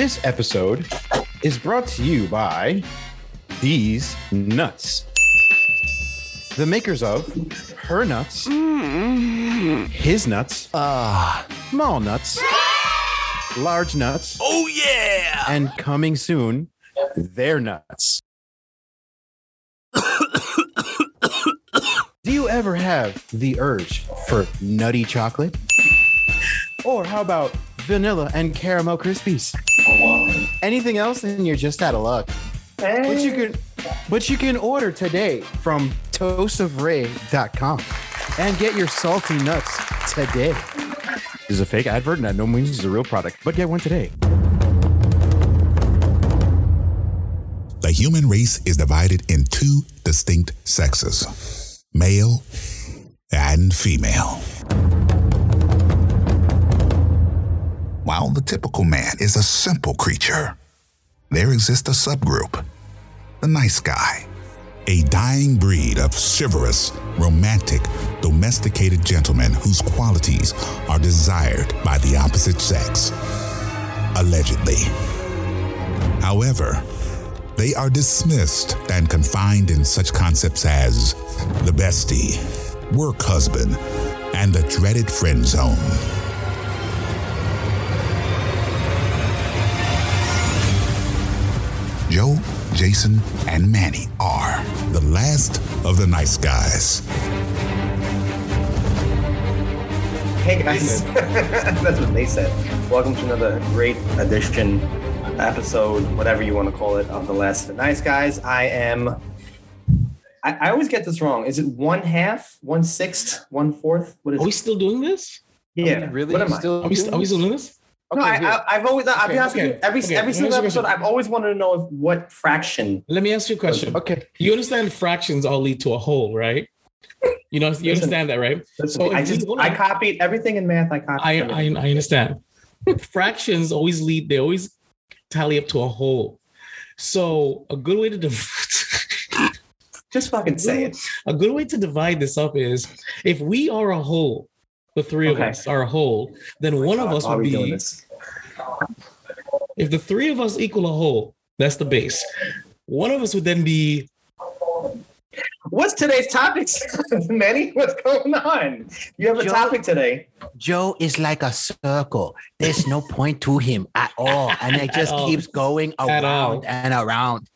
This episode is brought to you by These Nuts. The makers of Her Nuts, His Nuts, Ah, Small Nuts, Large Nuts, oh yeah! and coming soon, Their Nuts. Do you ever have the urge for nutty chocolate? Or how about vanilla and caramel crispies? Anything else and you're just out of luck. But you can but you can order today from toastofray.com and get your salty nuts today. This is a fake advert and that no means it's a real product, but get one today. The human race is divided in two distinct sexes male and female. While the typical man is a simple creature, there exists a subgroup the nice guy, a dying breed of chivalrous, romantic, domesticated gentlemen whose qualities are desired by the opposite sex. Allegedly. However, they are dismissed and confined in such concepts as the bestie, work husband, and the dreaded friend zone. Joe, Jason, and Manny are the last of the nice guys. Hey guys, that's what they said. Welcome to another great edition, episode, whatever you want to call it, of the Last of the Nice Guys. I am. I, I always get this wrong. Is it one half, one sixth, one fourth? What is Are we it? still doing this? Yeah, really What am I? still Are we, st- are we still doing this? No, I, I've always. I'll be Okay, honest with okay, you. Every okay. every single ask you a episode. I've always wanted to know if what fraction. Let me ask you a question. Okay. You understand fractions all lead to a whole, right? You know, you Listen, understand that, right? Listen, So I we- just I copied everything in math. I copied. I, I. I understand. fractions always lead. They always tally up to a whole. So a good way to div- just fucking say it. a good way to divide this up is if we are a whole, the three of us are a whole, then oh one of us would be. This? If the three of us equal a whole, that's the base. One of us would then be What's today's topics, Manny? What's going on? You have a Joe- topic today. Joe is like a circle. There's no point to him at all. And it just keeps going around and around.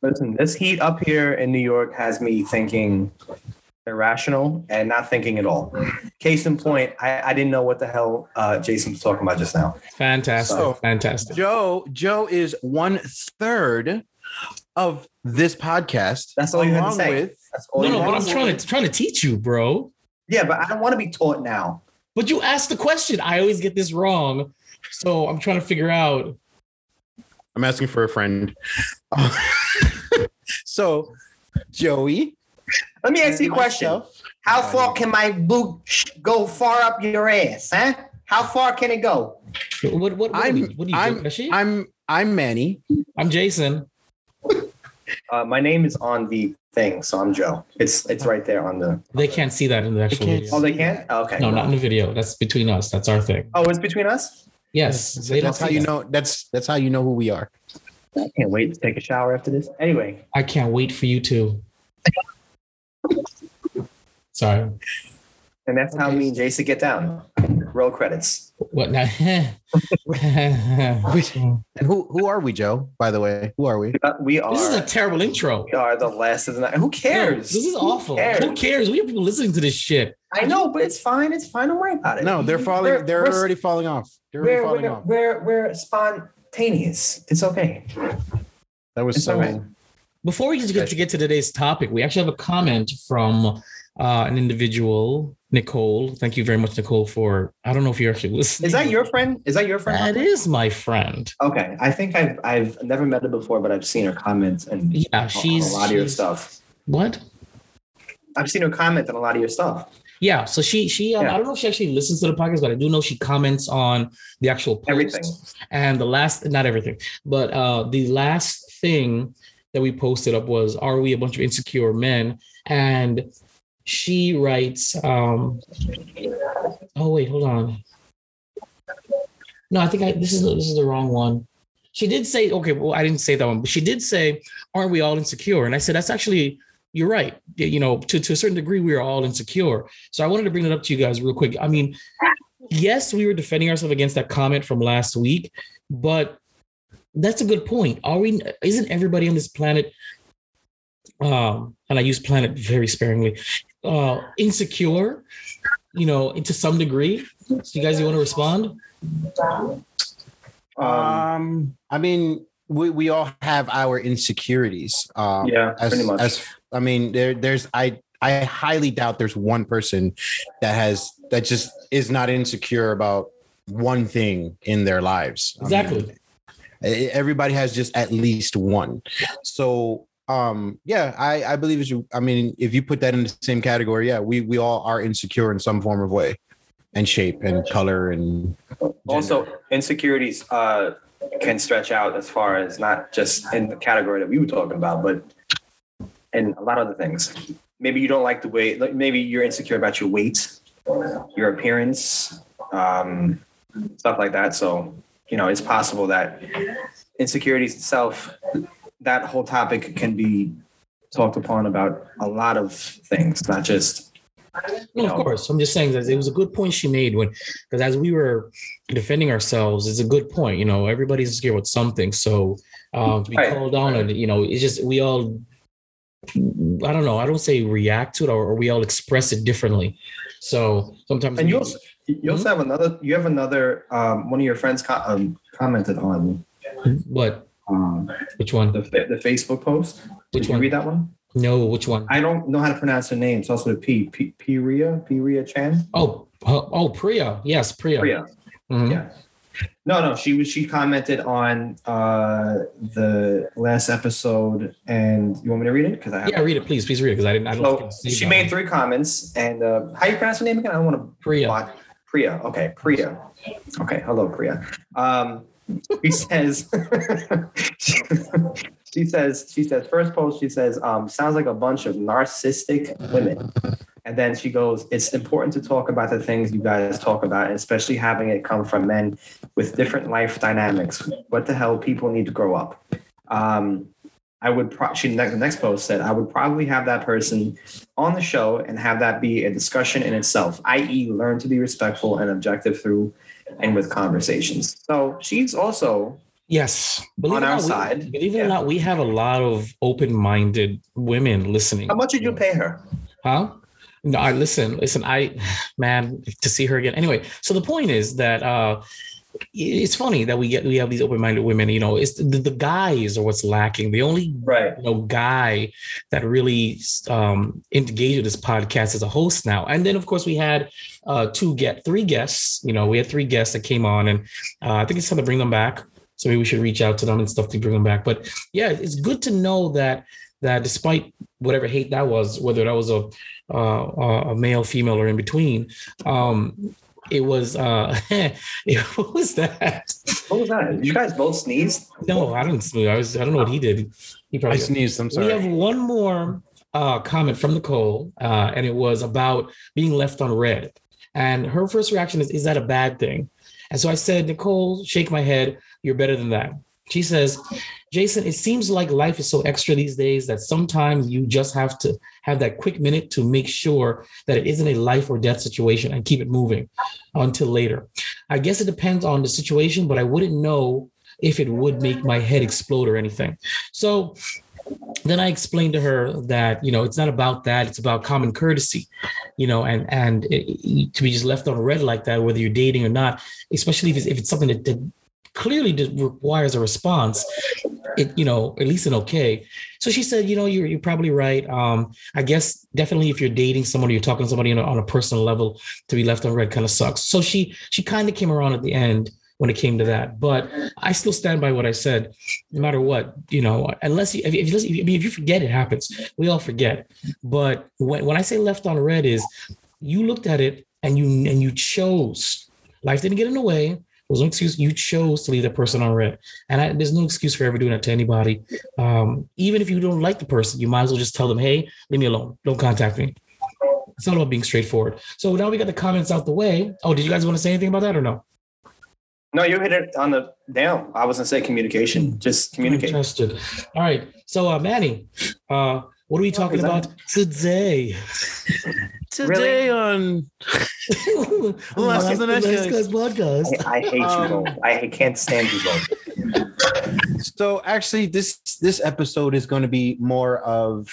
Listen, this heat up here in New York has me thinking irrational and not thinking at all. Case in point, I, I didn't know what the hell uh, Jason was talking about just now. fantastic, So- fantastic. Joe, Joe is one third of this podcast. That's all you had to say. with That's all No, you no, but I'm say. trying to trying to teach you, bro. Yeah, but I don't want to be taught now. But you asked the question. I always get this wrong, so I'm trying to figure out. I'm asking for a friend. so, Joey. Let me ask you a question. How far can my boot go far up your ass, huh? How far can it go? What what, what, are, I'm we, what are you I'm doing, Pesci? I'm I'm Manny. I'm Jason. Uh, my name is on the thing, so I'm Joe. It's it's right there on the. They can't see that in the actual can't video. Oh, they can't. Oh, okay. no, not in the video. That's between us. That's our thing. Oh, it's between us. Yes, So they don't that's how see you that. know that's that's how you know who we are. I can't wait to take a shower after this. Anyway, I can't wait for you to. Sorry. and that's how Okay. me and Jason get down. Roll credits. What now? And who who are we, Joe? By the way, who are we? Uh, We are. This is a terrible intro. we are the last of the night. Who No, cares? this is awful. cares? Who cares? We have people listening to this shit. I know, but it's fine. It's fine. Don't worry about it. No, they're falling. We're- They're we're- already falling off. They're We're, falling we're, off. we're, we're spontaneous. It's okay. That was It's so. all right. Before we get to get to today's topic, we actually have a comment from uh, an individual, Nicole. Thank you very much, Nicole, for I don't know if you're actually listening. Is that your friend? Is that your friend? That is my friend. Okay. I think I've I've never met her before, but I've seen her comments and Yeah, she's a lot of your stuff. What? I've seen her comment on a lot of your stuff. Yeah, so she she um, Yeah. I don't know if she actually listens to the podcast, but I do know she comments on the actual post. Everything. And the last, not everything, but uh the last thing that we posted up was, "Are we a bunch of insecure men?" And she writes, um, "Oh wait, hold on." No, I think I, this is this is the wrong one. She did say, okay, well, I didn't say that one, but she did say, "Aren't we all insecure?" And I said, "That's actually." You're right. You know, to, to a certain degree, we are all insecure. So I wanted to bring it up to you guys real quick. I mean, yes, we were defending ourselves against that comment from last week, but that's a good point. Are we? Isn't everybody on this planet? Um, and I use planet very sparingly. Uh, insecure, you know, to some degree. So you guys, you want to respond? Um, I mean, we, we all have our insecurities. Um, yeah, as, pretty much. as I mean, there there's I I highly doubt there's one person that has that just is not insecure about one thing in their lives. I mean, Exactly. everybody has just at least one. So um yeah, I I believe it's I mean, if you put that in the same category, yeah, we we all are insecure in some form of way and shape and color and also insecurities uh, can stretch out as far as not just in the category that we were talking about, but in a lot of other things. Maybe you don't like the way, like maybe you're insecure about your weight, your appearance, um, stuff like that. So, you know, it's possible that insecurities itself, that whole topic can be talked upon about a lot of things, not just No, of know. course. I'm just saying that it was a good point she made when, because as we were defending ourselves, it's a good point. You know, everybody's scared with something. So um, to be Right. called on, and you know, it's just we all, I don't know, I don't say react to it, or, or we all express it differently. So sometimes, And you also, you also have another. You have another. Um, one of your friends co- um, commented on what? Um, Which one? the the Facebook post. Which Did you one? read that one? No, which one? I don't know how to pronounce her name. It's also P. P. Priya. Priya Chan. Oh, oh, Priya. Yes, Priya. Priya. Mhm. Yeah. No, no. She was. She commented on uh, the last episode, and you want me to read it? Because I have. Yeah, read it, please. Please read it because I didn't. I don't. So she made three comments, and uh, how you pronounce her name again? I don't want to Priya. Priya. Okay, Priya. Okay, hello, Priya. Um, she says, she says, she says, first post, she says, um, sounds like a bunch of narcissistic women. And then she goes, it's important to talk about the things you guys talk about, especially having it come from men with different life dynamics. What the hell? People need to grow up. Um, I would, pro- she, the next post said, I would probably have that person on the show and have that be a discussion in itself, i.e., learn to be respectful and objective through and with conversations. So she's also Yes, believe On our not, we- side, believe it yeah. or not, we have a lot of open-minded women listening. how much did you pay her? Huh? No, I listen, listen, I man, to see her again. Anyway, so the point is that uh it's funny that we get we have these open-minded women, you know, it's the, the guys are what's lacking. The only Right. you know guy that really um engaged with this podcast as a host now. And then of course we had uh two get three guests, you know, we had three guests that came on and uh, I think it's time to bring them back. So maybe we should reach out to them and stuff to bring them back. But yeah, it's good to know that that despite whatever hate that was, whether that was a uh, a male, female, or in between, um, it was uh, it, what was that? What was that? Did you guys both sneezed? No, I didn't. Sneeze. I was. I don't know what he did. He I probably. sneezed. I'm sorry. We have one more uh, comment from Nicole, uh, and it was about being left on red. And her first reaction is, "Is that a bad thing?" And so I said, "Nicole, shake my head. You're better than that." She says, "Jason, it seems like life is so extra these days that sometimes you just have to have that quick minute to make sure that it isn't a life or death situation and keep it moving until later. I guess it depends on the situation, but I wouldn't know." If it would make my head explode or anything. So then I explained to her that you know it's not about that; it's about common courtesy, you know, and and it, to be just left on red like that, whether you're dating or not, especially if it's, if it's something that, that clearly requires a response, it you know at least an okay. So she said, you know, you're you're probably right. Um, I guess definitely if you're dating someone, or you're talking to somebody on a, on a personal level, to be left on red kind of sucks. So she she kind of came around at the end when it came to that, but I still stand by what I said no matter what, you know, unless you, if you, if you forget, it happens. We all forget. But when, when I say left on red is you looked at it and you, and you chose, life didn't get in the way. There was no excuse. You chose to leave that person on red. And I, there's no excuse for ever doing that to anybody. Um, even if you don't like the person, you might as well just tell them, Hey, leave me alone. Don't contact me. It's all about being straightforward. So now we got the comments out the way. Oh, did you guys want to say anything about that or no? No, you hit it on the nail. I was gonna say communication. Just communicate. Interested. All right. So, uh, Manny, uh, what are we talking is that? about today? Today on Last of the Nice Guys. podcast. I, I hate Um, you both. I can't stand you both. So actually, this this episode is going to be more of.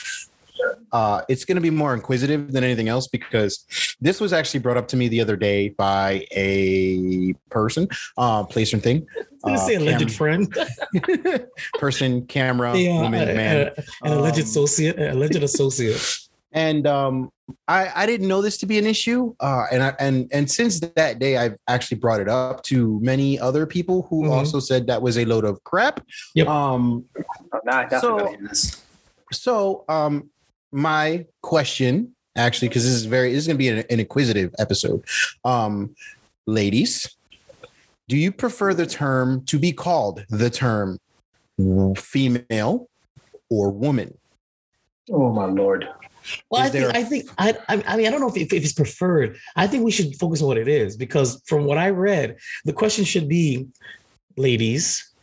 Uh, it's going to be more inquisitive than anything else because this was actually brought up to me the other day by a person, uh, place and thing. I'm uh, say alleged cam- friend. person, camera, Yeah, woman, uh, man. uh, an alleged Um, associate, alleged associate. and um I, I didn't know this to be an issue uh and I, and and since that day i've actually brought it up to many other people who Mhm. also said that was a load of crap Yep. um Oh, nah, I So- gotta hear this. so um my question actually because this is very this is going to be an, an inquisitive episode um ladies do you prefer the term to be called the term female or woman Oh my lord. Well, I think, a- I think, I, I, I mean, I don't know if, if it's preferred. I think we should focus on what it is because from what I read, the question should be, ladies,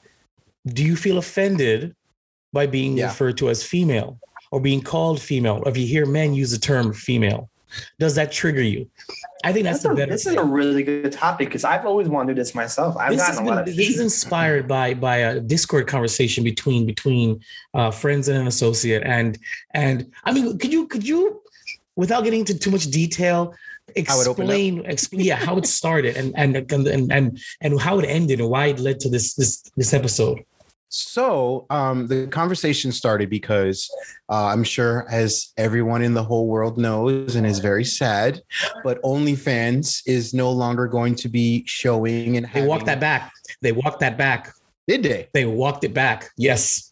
do you feel offended by being Yeah. referred to as female or being called female? Or if you hear men use the term female, does that trigger you? I think that's, That's the a, better. this is a really good topic because I've always wanted this myself. I've this, gotten a lot of this is inspired by by a Discord conversation between between uh, friends and an associate, and and I mean, could you could you, without getting into too much detail, How it opened up? explain explain yeah how it started and and and and and, and how it ended and why it led to this this this episode. So um, the conversation started because uh, I'm sure, as everyone in the whole world knows, and is very sad, but OnlyFans is no longer going to be showing and They having, walked that back. They walked that back. Did they? They walked it back. Yes.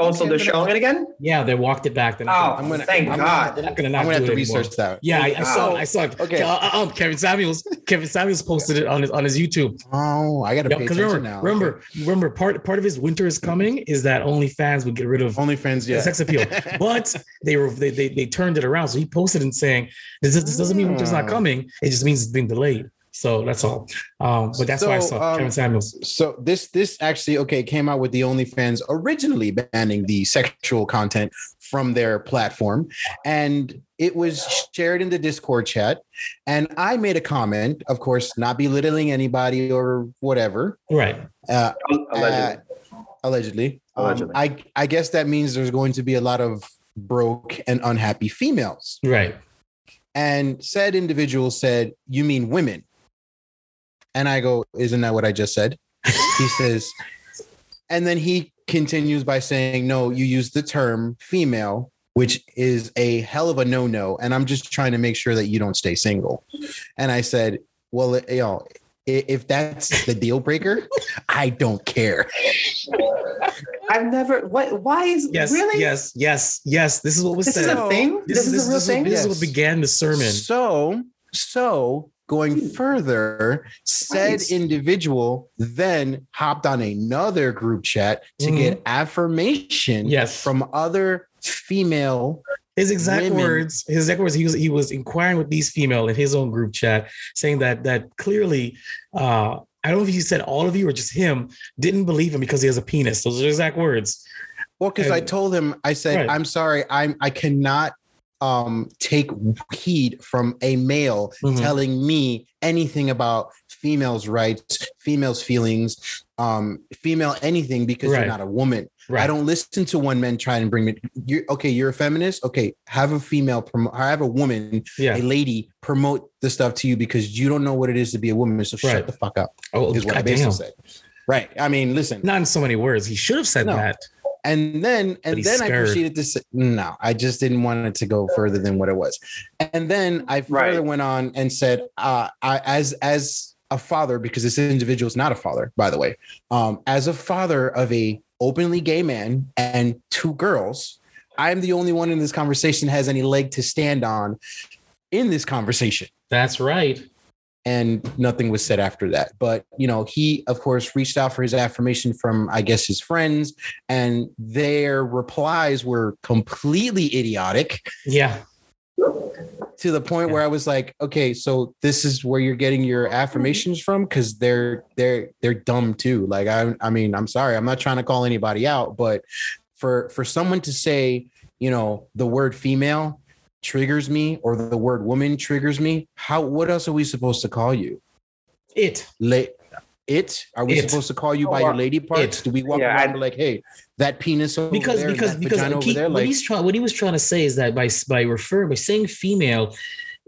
Oh, so they're showing it again? Yeah, they walked it back. They're Oh, not I'm gonna, gonna- thank I'm God. they're not gonna not I'm gonna have to it anymore. research that. Yeah, I, I saw. I saw. it. Okay. Uh, um, Kevin Samuels. Kevin Samuels posted it on his on his YouTube. Oh, I gotta pay Because attention remember, now. remember, remember, part part of his winter is coming is that OnlyFans would get rid of OnlyFans, the yeah. sex appeal, but they were they, they they turned it around. So he posted and saying this, this doesn't mean winter's not Ah. coming. It just means it's been delayed. So that's all. Um, but that's why I saw um, Kevin Samuels. so this this actually okay came out with the OnlyFans originally banning the sexual content from their platform, and it was shared in the Discord chat. And I made a comment, of course, not belittling anybody or whatever. Right. Uh, Allegedly. uh, allegedly. Um, Allegedly. I I guess that means there's going to be a lot of broke and unhappy females. Right. And said individual said, "You mean women?" And I go, "Isn't that what I just said?" he says, and then he continues by saying, "No, you use the term female." Which is a hell of a no-no, and I'm just trying to make sure that you don't stay single. And I said, "Well, you know, if that's the deal breaker, I don't care." I've never. What? Why is Yes. really? Yes. Yes. Yes. This is what was This is said. a thing. This, is a real this, thing. This is what began the sermon. So, so going further, said Nice. individual then hopped on another group chat to get affirmation. Yes. from other female. His exact women. words, his exact words, he was he was inquiring with these female in his own group chat, saying that that clearly uh I don't know if he said all of you or just him didn't believe him because he has a penis. Those are his exact words. Well, because I told him, I said, Right. I'm sorry, I'm I cannot um take heed from a male Mhm. telling me anything about females' rights, females' feelings, um, female anything because Right. you're not a woman. Right. I don't listen to one man try and bring me. You're okay. You're a feminist. Okay, have a female promote. Have a woman, Yeah. a lady promote the stuff to you because you don't know what it is to be a woman. So Right. shut the fuck up. Oh, Is what I said. Right. I mean, listen. Not in so many words. He should have said No. that. And then and he's then I proceeded to say, no, I just didn't want it to go further than what it was. And then I further Right. went on and said, uh, I as as a father, because this individual is not a father, by the way, um, as a father of a openly gay man and two girls, I'm the only one in this conversation has any leg to stand on in this conversation That's right. And nothing was said after that. But you know, he of course reached out for his affirmation from I guess his friends, and their replies were completely idiotic. Yeah. to the point Yeah. where I was like, okay, so this is where you're getting your affirmations from because they're they're they're dumb too. Like I I mean, I'm sorry, I'm not trying to call anybody out, but for for someone to say, you know, the word female triggers me or the word woman triggers me, how what else are we supposed to call you? It. La- it? Are we It. supposed to call you oh, by your lady parts? It. Do we walk Yeah, around I- and be like, hey, that penis over because there, because that because vagina he- over there, what like he's trying what he was trying to say is that by by referring by saying female,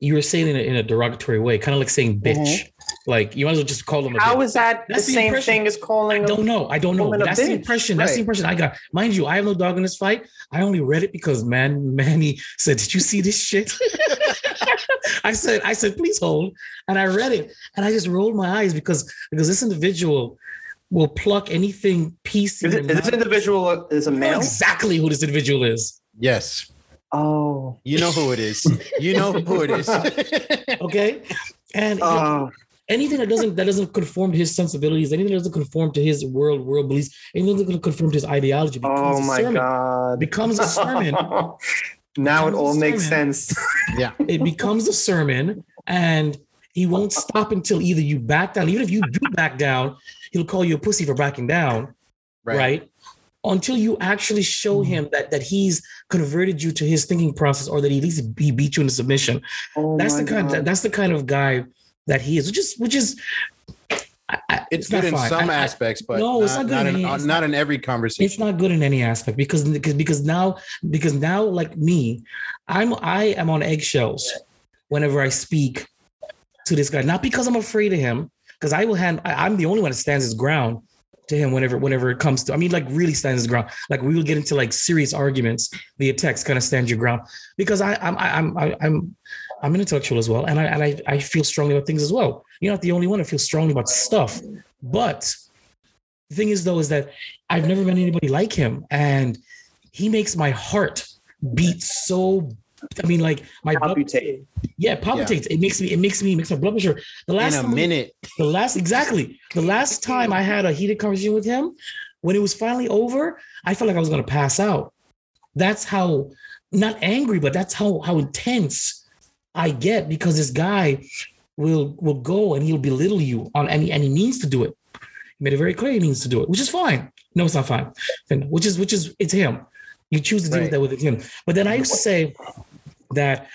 you were saying it in a, in a derogatory way, kind of like saying mm-hmm. bitch. Like you might as well just call them a How bitch. is that That's the the same impression. thing as calling I don't know. I don't know. That's the bitch. impression. That's the impression I got. Mind you, I have no dog in this fight. I only read it because man, Manny said, "Did you see this shit?" I said, "I said, please hold," and I read it, and I just rolled my eyes because because this individual will pluck anything piece. Is, in it, their is this individual is a You male? exactly who this individual is. yes, Oh. you know who it is. You know who it is. Okay, and Oh. anything that doesn't that doesn't conform to his sensibilities, anything that doesn't conform to his world world beliefs, anything that doesn't conform to his ideology becomes Oh a my sermon. god. Becomes a sermon. now it all makes sense. yeah. it becomes a sermon and he won't stop until either you back down even if you do back down he'll call you a pussy for backing down right, until you actually show mm-hmm. him that that he's converted you to his thinking process or that he at least he beat you into submission Oh that's the kind God. that's the kind of guy that he is which is which is I, I, It's, good in fine. some I- I- aspects, but No, it's not, not good not in in, any- uh, it's not in every conversation. it's not good in any aspect because because because now because now like me i'm i am on eggshells whenever i speak to this guy not because i'm afraid of him because i will hand I, i'm the only one that stands his ground to him whenever whenever it comes to i mean like really stands his ground. Like we will get into like serious arguments via text kind of stand your ground. Because i i'm I- i'm I, i'm i'm an intellectual as well and i and i, I feel strongly about things as well. You're not the only one that feels strongly about stuff. But the thing is though is that I've never met anybody like him, and he makes my heart beat so. I mean, like my blood- yeah, it palpitates. It makes me. It makes me. Makes my blood pressure. The last in a time- minute. The last exactly. The last time I had a heated conversation with him, when it was finally over, I felt like I was going to pass out. That's how not angry, but that's how how intense I get because this guy will will go and he'll belittle you on any and he means to do it. He made it very clear he means to do it, which is fine. No, it's not fine. Which is which is it's him. You choose to deal with Right. that with him. But then I used to say that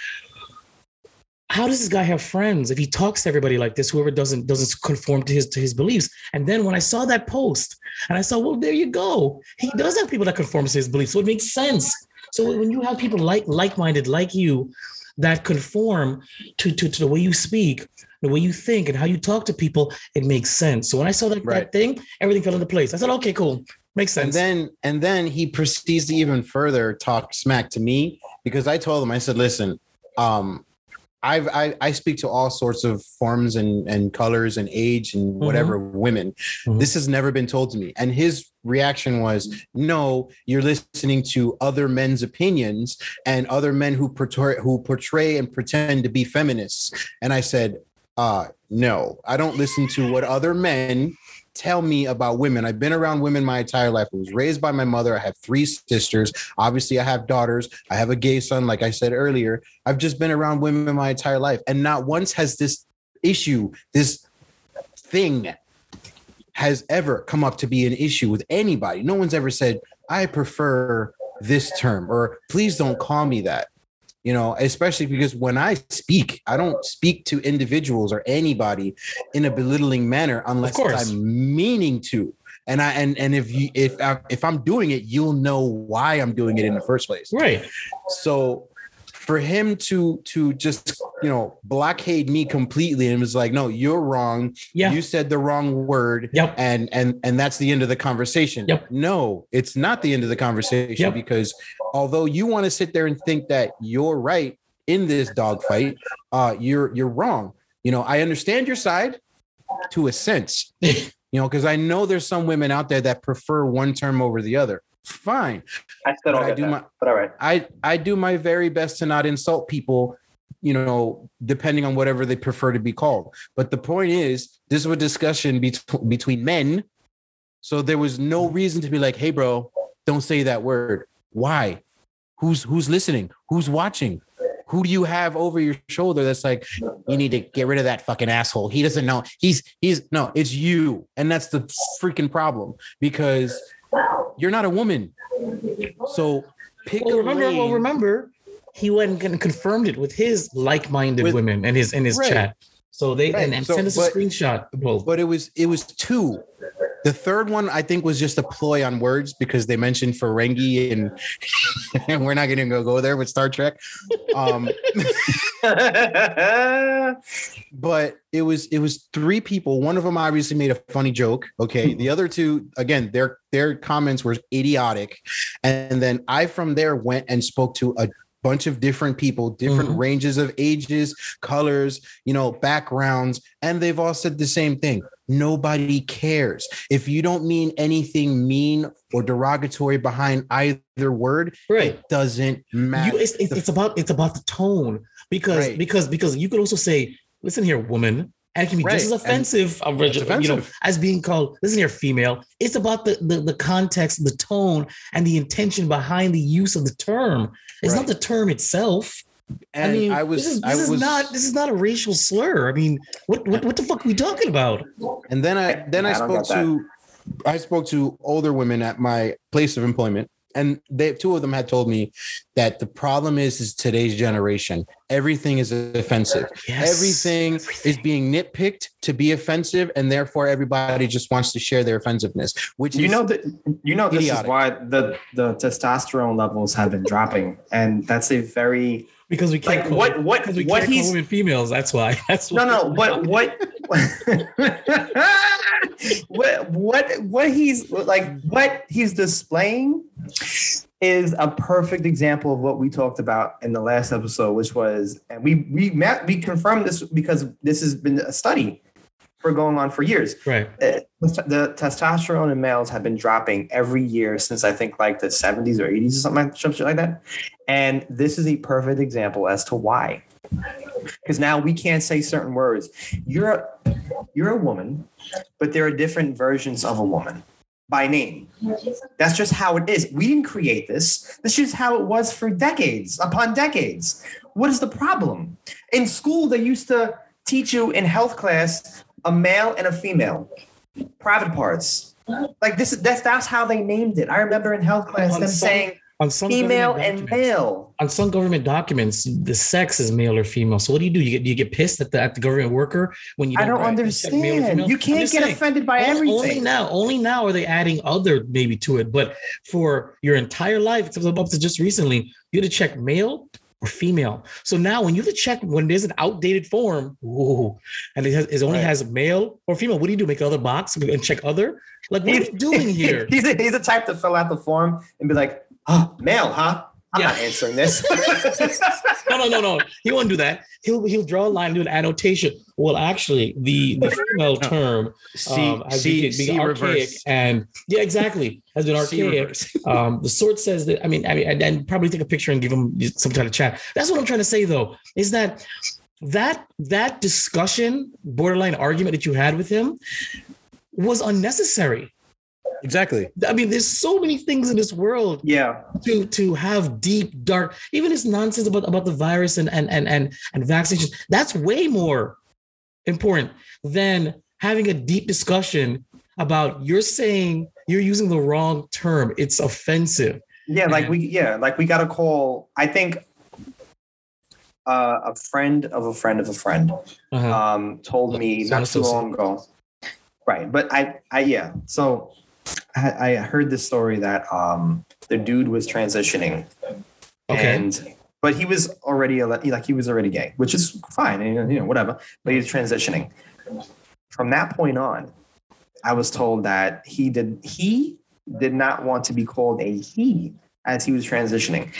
how does this guy have friends if he talks to everybody like this whoever doesn't doesn't conform to his to his beliefs? And then when i saw that post and i saw well there you go. He does have people that conform to his beliefs so it makes sense. So when you have people like like-minded like you that conform to, to, to the way you speak the way you think and how you talk to people it makes sense. So when i saw that, that thing everything fell into place. I said okay cool. Makes sense. And then and then he proceeds to even further talk smack to me because I told him, I said, listen, um, I've I, I speak to all sorts of forms and, and colors and age and whatever women. Mhm. This has never been told to me. And his reaction was, no, you're listening to other men's opinions and other men who portray who portray and pretend to be feminists. And I said, uh, no, I don't listen to what other men tell me about women. I've been around women my entire life. I was raised by my mother. I have three sisters. Obviously, I have daughters. I have a gay son, like I said earlier. I've just been around women my entire life. And not once has this issue, this thing has ever come up to be an issue with anybody. No one's ever said, I prefer this term or please don't call me that. You know, especially because when I speak, I don't speak to individuals or anybody in a belittling manner unless. I'm meaning to. And I and and if you if I, if I'm doing it, you'll know why I'm doing it in the first place. right So for him to to just you know blockade me completely and was like, no, you're wrong. yeah You said the wrong word. Yep. And and and that's the end of the conversation. Yep. No, it's not the end of the conversation Yep. because although you want to sit there and think that you're right in this dogfight, uh, you're you're wrong. You know, I understand your side to a sense. you know, because I know there's some women out there that prefer one term over the other. Fine. I still don't I get do that, my- but all right. I I do my very best to not insult people, you know, depending on whatever they prefer to be called. But the point is, this was a discussion bet- between men, so there was no reason to be like, "Hey, bro, don't say that word." Why? Who's who's listening? Who's watching? who do you have over your shoulder that's like you need to get rid of that fucking asshole he doesn't know he's he's no it's you and that's the freaking problem because you're not a woman so pick Well, a remember, well, remember, he went and confirmed it with his like-minded With- women and his in his Right. chat. So they Right. and, and So, send us but- a screenshot. Well, but it was it was two the third one I think was just a ploy on words because they mentioned Ferengi and and we're not going to go go there with Star Trek. Um, but it was it was three people. One of them obviously made a funny joke. Okay, the other two again their their comments were idiotic, and then I from there went and spoke to a bunch of different people, different Mhm. ranges of ages, colors, you know, backgrounds, and they've all said the same thing. Nobody cares. If you don't mean anything mean or derogatory behind either word, right. it doesn't matter. You, it's, it's, it's about it's about the tone because Right. because because you could also say, listen here, woman, and it can be just as Right. And offensive, uh, of it's you know, as being called, listen here, female. It's about the, the the context, the tone, and the intention behind the use of the term. It's not the term itself. And I mean, I was, this is, I this is not this is not a racial slur. I mean, what what, what the fuck are we talking about? And then I then I, I don't spoke that. to I spoke to older women at my place of employment, and they two of them had told me that the problem is is today's generation. Everything is offensive. Yes. Everything, is being nitpicked to be offensive, and therefore everybody just wants to share their offensiveness. Which You is know that you know this idiotic. is why the the testosterone levels have been dropping, and that's a very because we can't like call, what what because we what can't call he's women females. That's why. That's no no but what what what what he's like what he's displaying is a perfect example of what we talked about in the last episode which was and we we met we confirmed this because this has been a study for going on for years Right. uh, the testosterone in males have been dropping every year since I think like the 70s or 80s or something like, something like that. And this is a perfect example as to why. Because now we can't say certain words. You're a, you're a woman, but there are different versions of a woman by name. That's just how it is. We didn't create this. This is how it was for decades upon decades. What is the problem? In school, they used to teach you in health class a male and a female private parts. Like this is that's that's how they named it. I remember in health class them saying On some female government and documents- male. On some government documents, the sex is male or female. So what do you do? You get do you get pissed at the at the government worker when you don't, don't male or understand. You can't get saying. offended by Only- Only now, only now are they adding other maybe to it. But for your entire life, it's up to just recently, you had to check male or female. So now when you have to check when there's an outdated form, ooh, and it, has, it only Right. has male or female, what do you do? Make another box and check other? Like what are you doing here? he's, a, he's the type to fill out the form and be like, oh, male, huh? I'm Yeah. not answering this. no, no, no, no. He won't do that. He'll he'll draw a line, do an annotation. Well, actually, the the female term see um, has see, been, see been archaic reverse. and yeah, exactly has been See archaic. Um, the sword says that. I mean, I mean, and, and probably take a picture and give him some kind of chat. That's what I'm trying to say, though, is that that that discussion, borderline argument that you had with him, was unnecessary. Exactly. I mean, there's so many things in this world yeah. to to have deep dark even this nonsense about about the virus and and and and, and vaccinations that's way more important than having a deep discussion about you're saying you're using the wrong term it's offensive Yeah, like Yeah. we yeah, like we got a call. I think uh, a friend of a friend of a friend uh-huh. um, told me So not too associate. long ago. Right, but I, I yeah. So I, I heard the story that um, the dude was transitioning, okay and but he was already like he was already gay, which is fine, and you know whatever. But he was transitioning. From that point on, I was told that he did he did not want to be called a he as he was transitioning.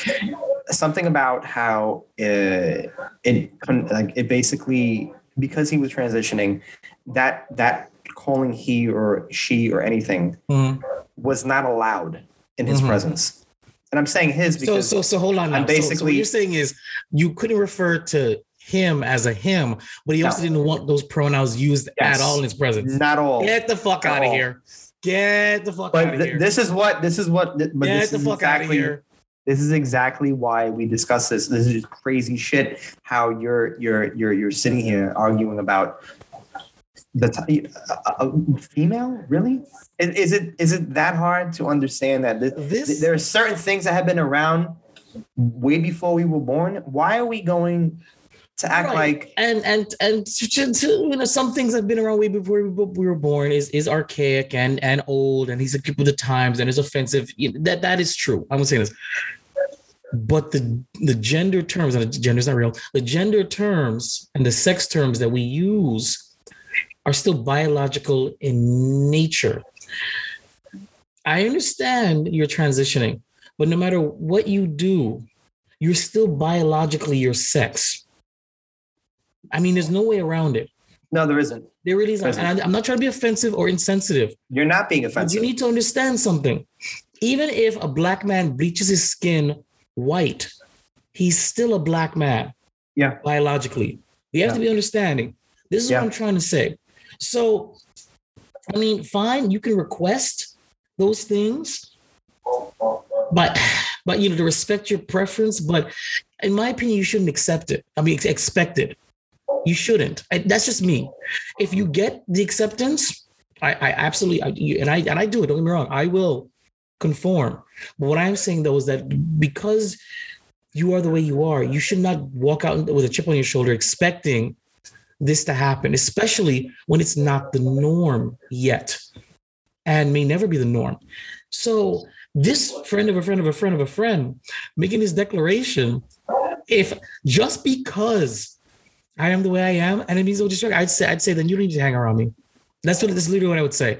Something about how uh, it like it basically because he was transitioning that that calling he or she or anything Mhm. was not allowed in his Mhm. presence. And I'm saying his because so so hold on now. I'm So- so, what basically- you're saying is you couldn't refer to him as a him but he also No. didn't want those pronouns used Yes. at all in his presence not all. get the fuck out of here get the fuck out of th- here this is what this is what. But get this the is fuck out of exactly here This is exactly why we discuss this. This is just crazy shit. How you're you're you're you're sitting here arguing about the t- female really? Is, is it is it that hard to understand that this, This- there are certain things that have been around way before we were born? Why are we going to act Right. like and and and to, to- you know some things have been around way before we we were born is is archaic and and old and he's a keep with the times and is offensive. You know, that that is true. I'm saying this. But the the gender terms and the gender is not real the gender terms and the sex terms that we use are still biological in nature i understand you're transitioning but no matter what you do you're still biologically your sex I mean, there's no way around it. no there isn't There really isn't. There's- And I, I'm not trying to be offensive or insensitive. you're not being offensive you need to understand something. Even if a black man bleaches his skin white, he's still a black man. Yeah. Biologically. You have Yeah. to be understanding. This is Yeah. what I'm trying to say. So, I mean, fine, you can request those things, but but you know, to respect your preference, but in my opinion, you shouldn't accept it. I mean, expect it. You shouldn't. I, that's just me. If you get the acceptance, I, I absolutely, I, and I and I do it. Don't get me wrong. I will conform. But what I'm saying though is that because you are the way you are, you should not walk out with a chip on your shoulder expecting this to happen, especially when it's not the norm yet, and may never be the norm. So this friend of a friend of a friend of a friend making this declaration, if just because I am the way I am, and it means no disrespect, I'd say I'd say then you don't need to hang around me. That's what that's literally what I would say.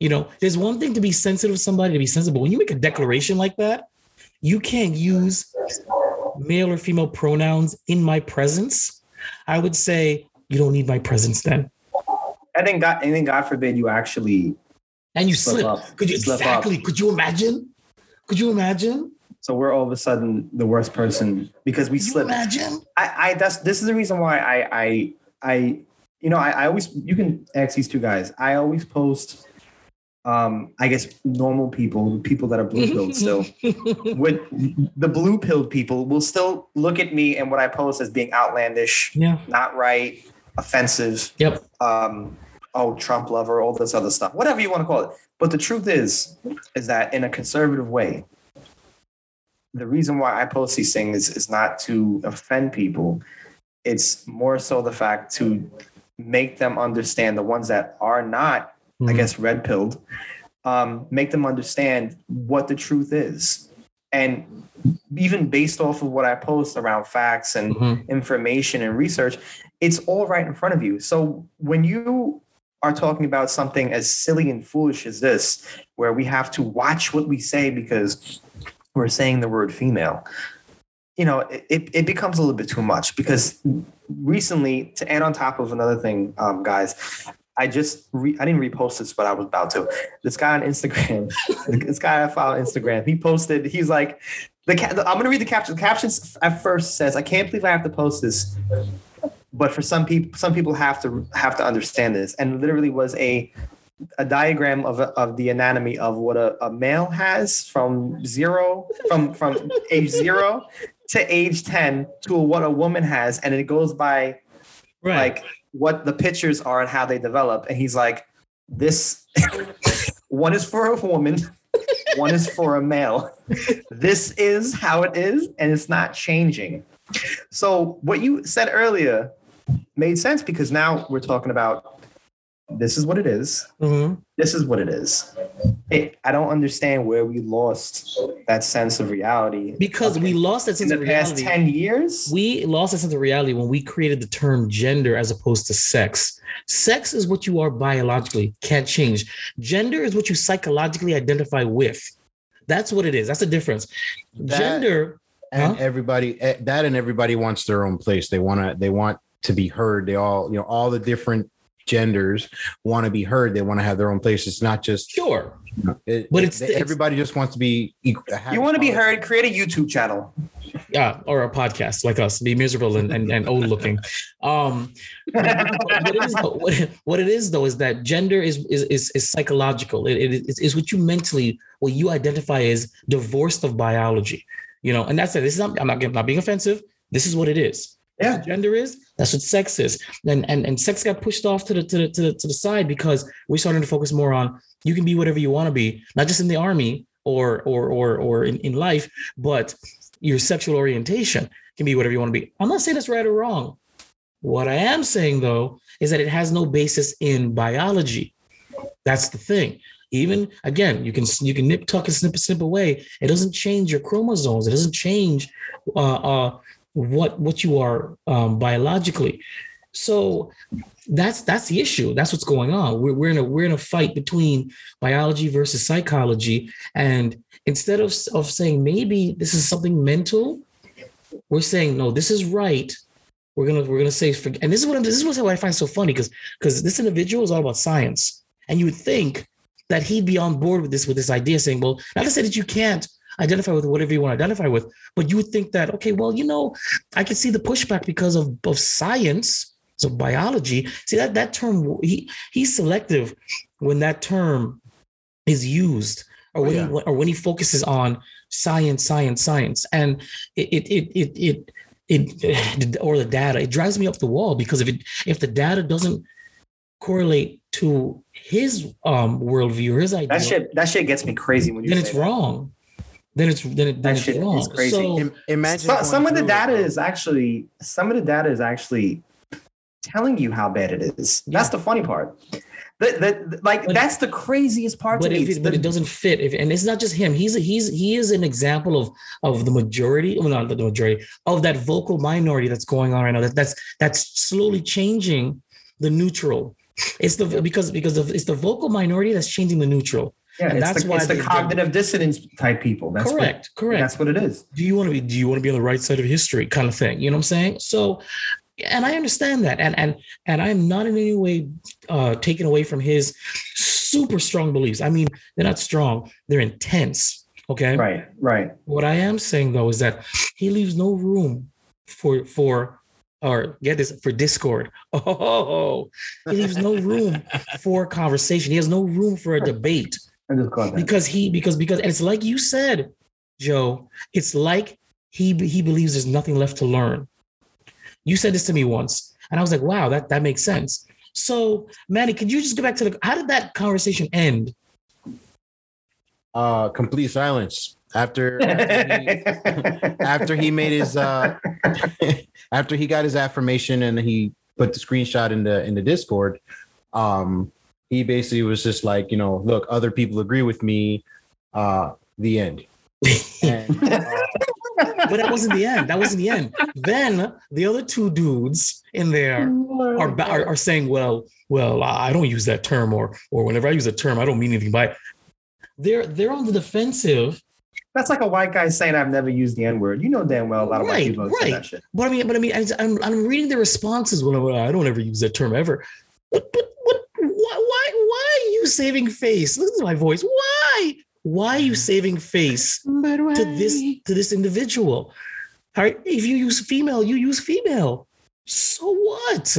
You know, there's one thing to be sensitive to somebody, to be sensible. When you make a declaration like that, you can't use male or female pronouns in my presence. I would say you don't need my presence then. and then god and then god forbid you actually And you Slip slip. up. Could you Slip up. exactly? Could you imagine? Could you imagine? so we're all of a sudden the worst person because we Could slip imagine? I, I that's this is the reason why I I I you know I, I always you can ask these two guys. I always post um I guess normal people, people that are blue pilled still. With the blue pilled people will still look at me and what I post as being outlandish, Yeah. not right, offensive, Yep. um, oh, Trump lover, all this other stuff, whatever you want to call it. But the truth is, is that in a conservative way, the reason why I post these things is is not to offend people. It's more so the fact to make them understand the ones that are not, I Mhm. guess, red pilled, um, make them understand what the truth is. And even based off of what I post around facts and Mhm. information and research, it's all right in front of you. So when you are talking about something as silly and foolish as this, where we have to watch what we say because we're saying the word female, you know, it, it becomes a little bit too much because recently, to add on top of another thing, um, guys, I just re- I didn't repost this, but I was about to. This guy on Instagram, this guy I follow on Instagram, he posted. He's like, the, ca- I'm gonna read the caption. The captions at first says, "I can't believe I have to post this, but for some people, some people have to have to understand this." And literally was a a diagram of of the anatomy of what a, a male has from zero from from age zero to age ten to what a woman has, and it goes by Right. like what the pictures are and how they develop. And he's like, this one is for a woman, one is for a male. This is how it is, and it's not changing. So what you said earlier made sense because now we're talking about this is what it is. Mhm. This is what it is. It, I don't understand where we lost that sense of reality because we lost that in sense the of past reality. 10 years. we lost that sense of reality when we created the term gender as opposed to sex. Sex is what you are biologically, can't change. Gender is what you psychologically identify with. That's what it is. That's the difference. That- Gender, and Huh? everybody eh, that and everybody wants their own place they want to they want to be heard they all you know all the different genders want to be heard they want to have their own place it's not just sure. it, But it- it's- it's- everybody just wants to be equal, have You want to be heard, create a YouTube channel. Yeah, or a podcast like us, be miserable and, and, and old looking. Um, what, it is, though- what, what it is though is that gender is is is, is psychological. It, it is, is what you mentally, what you identify as divorced of biology. You know, and that's it. This is not, I'm not, I'm not being offensive. This is what it is. That's Yeah. what gender is. That's what sex is. And and and sex got pushed off to the to the to the, to the side because we're starting to focus more on you can be whatever you want to be, not just in the army or or or or in, in life, but your sexual orientation can be whatever you want to be. I'm not saying it's right or wrong. What I am saying though is that it has no basis in biology. That's the thing. Even again, you can you can nip tuck and snip a snip away. It doesn't change your chromosomes. It doesn't change uh, uh, what what you are um, biologically. So that's that's the issue. That's what's going on. We're, we're in a we're in a fight between biology versus psychology, and instead of of saying maybe this is something mental, we're saying no, this is right. We're gonna we're gonna say. And this is what I'm, this is what I find so funny because because this individual is all about science, and you would think that he'd be on board with this with this idea, saying, well, not to say that you can't identify with whatever you want to identify with, but you would think that okay, well, you know, I can see the pushback because of of science, so biology. See that that term he he's selective when that term is used or when Oh, yeah. he or when he focuses on science, science, science, and it it it it. it it or the data it drives me up the wall because if it if the data doesn't correlate to his um worldview or his idea That shit that shit gets me crazy when you then it's that. wrong then it's then, it, then That it's shit is wrong crazy. so Im- imagine So- some of the data bro. is actually some of the data is actually telling you how bad it is. That's the funny part. That, that like But- that's the craziest part but to if It's it, but it doesn't fit if, and it's not just him he's he's he is an example of of the majority well not the majority of that vocal minority that's going on right now that, that's that's slowly changing the neutral it's the because because of, it's the vocal minority that's changing the neutral yeah, and it's that's the, why it's the cognitive dissonance type people. That's correct What, correct That's what it is. do you want to be do you want to be on the right side of history kind of thing you know what i'm saying? So and i understand that and and and i'm not in any way uh taken away from his super strong beliefs. I mean they're not strong they're intense okay? Right, right. what i am saying though is that he leaves no room for for or get this for discord. Oh he leaves no room for conversation. He has no room for a debate I just caught that. because he because because and it's like you said joe it's like he he believes there's nothing left to learn. You said this to me once and i was like wow that that makes sense. So manny could you just go back to the how did that conversation end? Uh complete silence. After after he, after he made his uh after he got his affirmation and he put the screenshot in the in the discord um he basically was just like you know look other people agree with me uh the end and, uh, but that wasn't the end that wasn't the end then the other two dudes in there are, are, are saying well well i don't use that term or or whenever i use a term i don't mean anything by it they're they're on the defensive That's like a white guy saying I've never used the N word. You know damn well a lot of white Right, people say that shit. But I mean, but I mean, I, I'm I'm reading the responses. Well, well, I don't ever use that term ever. But but what? Why why why are you saving face? Listen to my voice. Why why are you saving face to this to this individual? All right, if you use female, you use female. So what?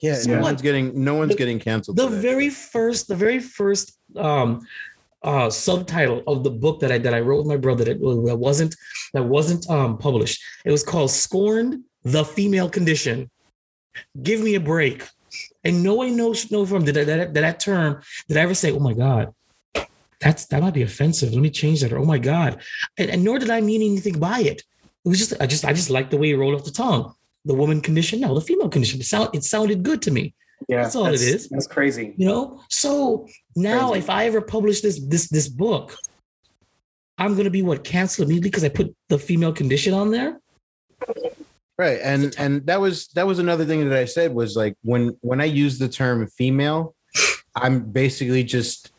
yeah So no what? one's getting no one's The- getting canceled The for that. very first, the very first um uh subtitle of the book that I that I wrote with my brother that, that wasn't that wasn't um published. It was called Scorned the Female Condition. Give me a break. And no one knows no from did that, that, that term did I ever say, oh my God, that's that might be offensive. Let me change that. Or oh my God. And, and nor did I mean anything by it. It was just I just I just liked the way it rolled off the tongue. The woman condition, no, the female condition. It sound it sounded good to me. Yeah, That's all it is. That's crazy. You know, so now Crazy. if I ever publish this this this book, I'm gonna be what canceled immediately because I put the female condition on there. Right and and that was that was another thing that i said was like when when i use the term female i'm basically just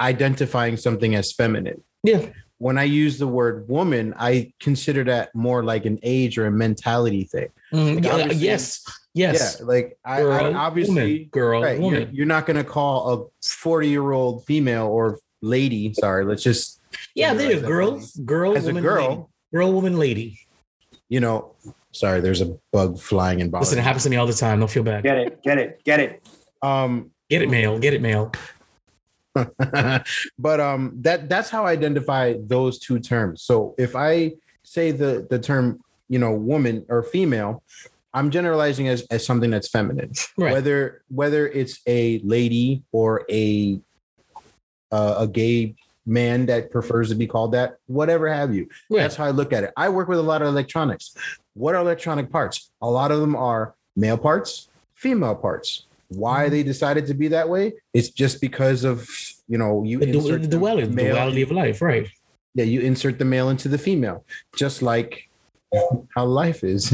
identifying something as feminine Yeah, when i use the word woman i consider that more like an age or a mentality thing Mm, Like, yeah, yes, yes. yeah like I, girl, I obviously woman, girl, right, you're, woman. you're not going to call a 40 year old female or lady sorry let's just Yeah, there you generalize go. that girl, girl, as a girl lady. girl, woman, lady. you know sorry there's a bug flying and Listen, it happens to me all the time. Don't feel bad. Get it, get it, get it. um Get it, male. Get it, male. but um that that's how I identify those two terms. So if I say the the term you know woman or female, I'm generalizing as as something that's feminine. Right. Whether whether it's a lady or a uh, a gay man that prefers to be called that, whatever have you. Right. That's how I look at it. I work with a lot of electronics. What are electronic parts? A lot of them are male parts, female parts. Why they decided to be that way? It's just because of you know you the, insert the the duality, the duality of life, right? yeah you insert the male into the female, just like how life is.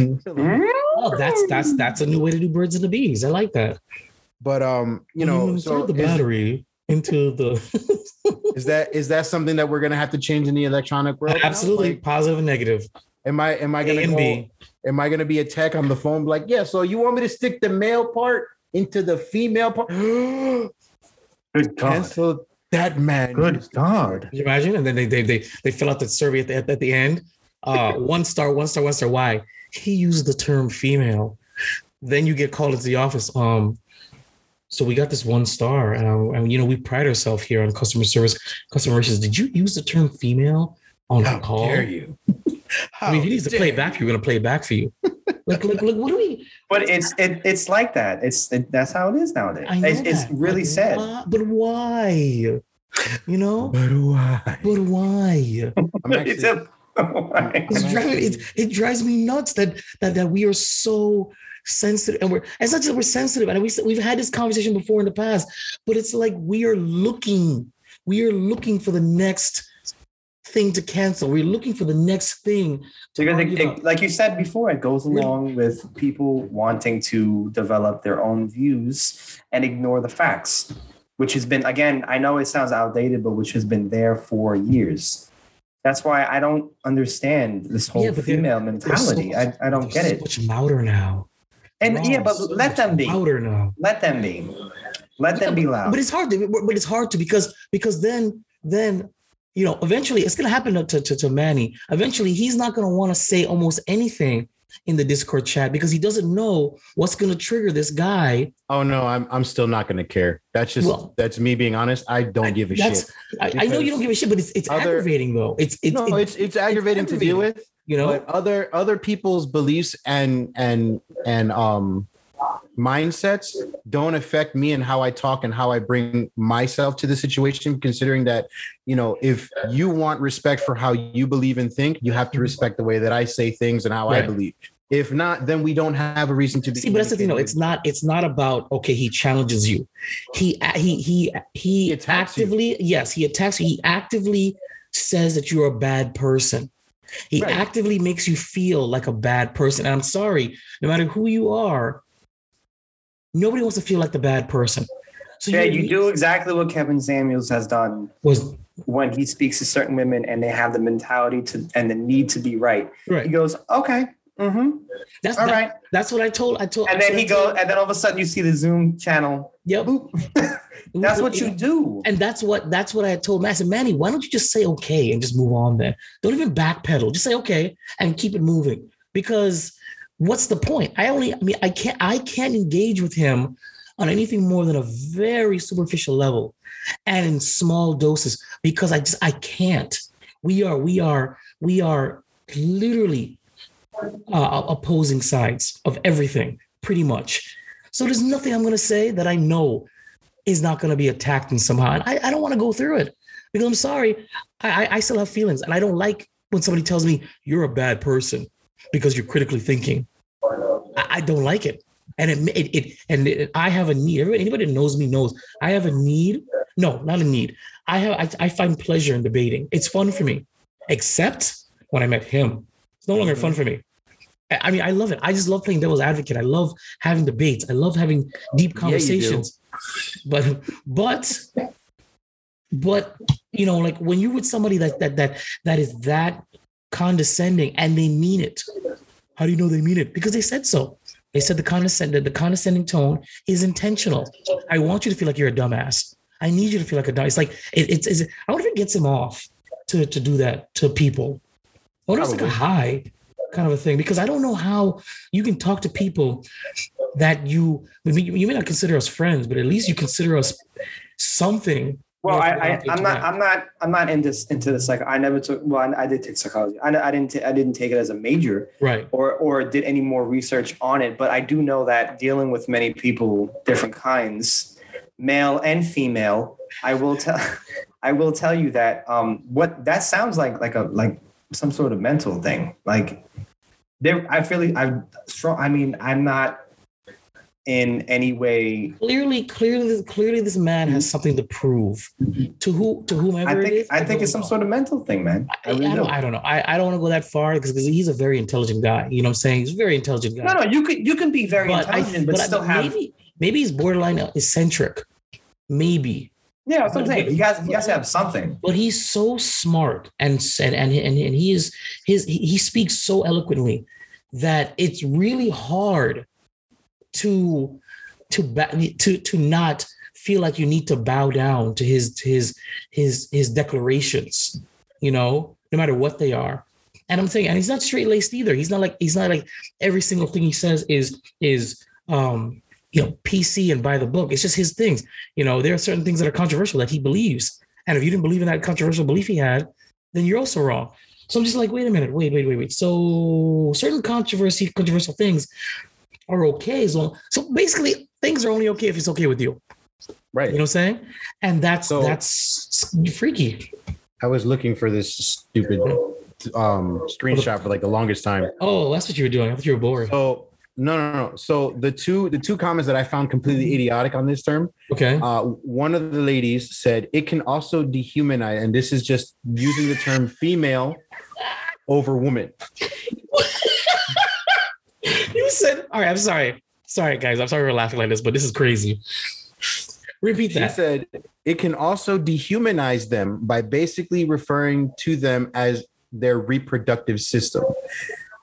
Oh, that's that's that's a new way to do birds and the bees. I like that. but um, you know, insert so the battery into the is that is that something that we're gonna have to change in the electronic world? absolutely Like, positive and negative. am I am I gonna and go, am I gonna be a tech on the phone like yeah? So you want me to stick the male part into the female part? Good God. Cancel that man. Good God. Can you imagine? And then they they they, they fill out the survey at the, at, the end. Uh, one star, one star, one star. Why? He used the term female. Then you get called into the office. Um, so we got this one star, and, uh, and you know we pride ourselves here on customer service, customer relations. Did you use the term female on How the call? dare you? I mean, if he needs to play it dare back, you're gonna play it back for you. like, like, like, what do we? But it's it, it's like that. It's it, that's how it is nowadays. I know It's, it's really but sad. why- but why? You know, But why? but why? I'm It's actually, a- It's driving, it, it drives me nuts that that that we are so sensitive and we're it's not just we're sensitive and we we've had this conversation before in the past but it's like we are looking we are looking for the next thing to cancel we're looking for the next thing because it, it, like you said before, it goes along with people wanting to develop their own views and ignore the facts, which has been again. I know it sounds outdated, but which has been there for years. That's why I don't understand this whole Yeah, female mentality. so- I, I don't get so it. much louder now And Wow, yeah, but so let them be. louder now Let them be. Let them be loud. but it's hard to but it's hard to because because then then you know eventually it's going to happen to, to, to manny eventually he's not going to want to say almost anything in the discord chat because he doesn't know what's going to trigger this guy oh no, I'm I'm still not gonna care. That's just Well- that's me being honest. I don't give a shit. I, I know you don't give a shit but it's it's other- aggravating though it's it's no, it- it's it's aggravating to deal with. You know but other other people's beliefs and and and um mindsets don't affect me and how I talk and how I bring myself to the situation considering that you know if you want respect for how you believe and think you have to respect the way that I say things and how I believe if not then we don't have a reason to be See, but that's the thing. though. It's not. It's not about okay. He challenges you. He he he he, He attacks you. actively. Yes, he attacks. He actively says that you're a bad person. He Right. actively makes you feel like a bad person. And I'm sorry, no matter who you are, nobody wants to feel like the bad person. So yeah, you do exactly what Kevin Samuels has done was when he speaks to certain women and they have the mentality to and the need to be right. He goes, okay, mm-hmm, That's all that- right. That's what I told. I told. And then he goes, and then all of a sudden you see the Zoom channel. Yep. That's what you do. And that's what that's what I had told Matt. I said, Manny, why don't you just say okay and just move on then? Don't even backpedal. Just say okay and keep it moving. Because what's the point? I only, I mean, I can't, I can't engage with him on anything more than a very superficial level and in small doses because I just I can't. We are, we are, we are literally uh, opposing sides of everything, pretty much. So there's nothing I'm going to say that I know is not going to be attacked in somehow. And I, I don't want to go through it because I'm sorry. I, I, still have feelings and I don't like when somebody tells me you're a bad person because you're critically thinking. I, I don't like it. And it, it, it and it, I have a need. Everybody, anybody that knows me knows I have a need. No, not a need. I have. I, I find pleasure in debating. It's fun for me, except when I met him. It's no longer fun for me. I mean, I love it. I just love playing devil's advocate. I love having debates. I love having deep Yeah, conversations. but but but you know, like when you're with somebody that that that that is that condescending and they mean it. How do you know they mean it? Because they said so. They said the condescending the condescending tone is intentional. I want you to feel like you're a dumbass. I need you to feel like a dumb. It's like it, it's, it's I wonder if it gets him off to to do that to people. I wonder if it's like a high kind of a thing because I don't know how you can talk to people that you you may not consider us friends, but at least you consider us something Well, I, I I'm not. I'm not I'm not into into the psych. I never took. Well, I, I did take psychology. I, I didn't I didn't take it as a major right. or or did any more research on it. But I do know that dealing with many people, different kinds, male and female, I will tell I will tell you that um what that sounds like like a like some sort of mental thing. Like there, I feel like I'm strong. I mean, I'm not in any way. Clearly, clearly, clearly, this man has mm-hmm. something to prove mm-hmm. to who to whomever I think is. I think it's some know. sort of mental thing, man. I I, really I do. don't, I don't know. I, I don't want to go that far because he's a very intelligent guy. You know what I'm saying? He's a very intelligent guy. No, no, you could you can be very but intelligent, but, but still have. maybe maybe he's borderline eccentric. Maybe. Yeah, that's what I'm saying. He has he has to have something. but he's so smart and and and and, and he is his he he speaks so eloquently that it's really hard to to to to not feel like you need to bow down to his to his his his declarations you know no matter what they are and i'm saying and he's not straight laced either he's not like he's not like every single thing he says is is um you know pc and by the book. It's just his things. You know there are certain things that are controversial that he believes. And if you didn't believe in that controversial belief he had then you're also wrong. So i'm just like wait a minute wait wait wait wait. So certain controversy controversial things are okay so so basically things are only okay if it's okay with you. Right. you know what i'm saying? And that's So- that's freaky. I was looking for this stupid um screenshot for like the longest time. oh that's what you were doing. I thought you were bored. So no, no, no. So the two the two comments that I found completely idiotic on this term. okay Uh, one of the ladies said it can also dehumanize, and this is just using the term female over woman. you said all right i'm sorry sorry guys i'm sorry we're laughing like this but this is crazy repeat She that said it can also dehumanize them by basically referring to them as their reproductive system.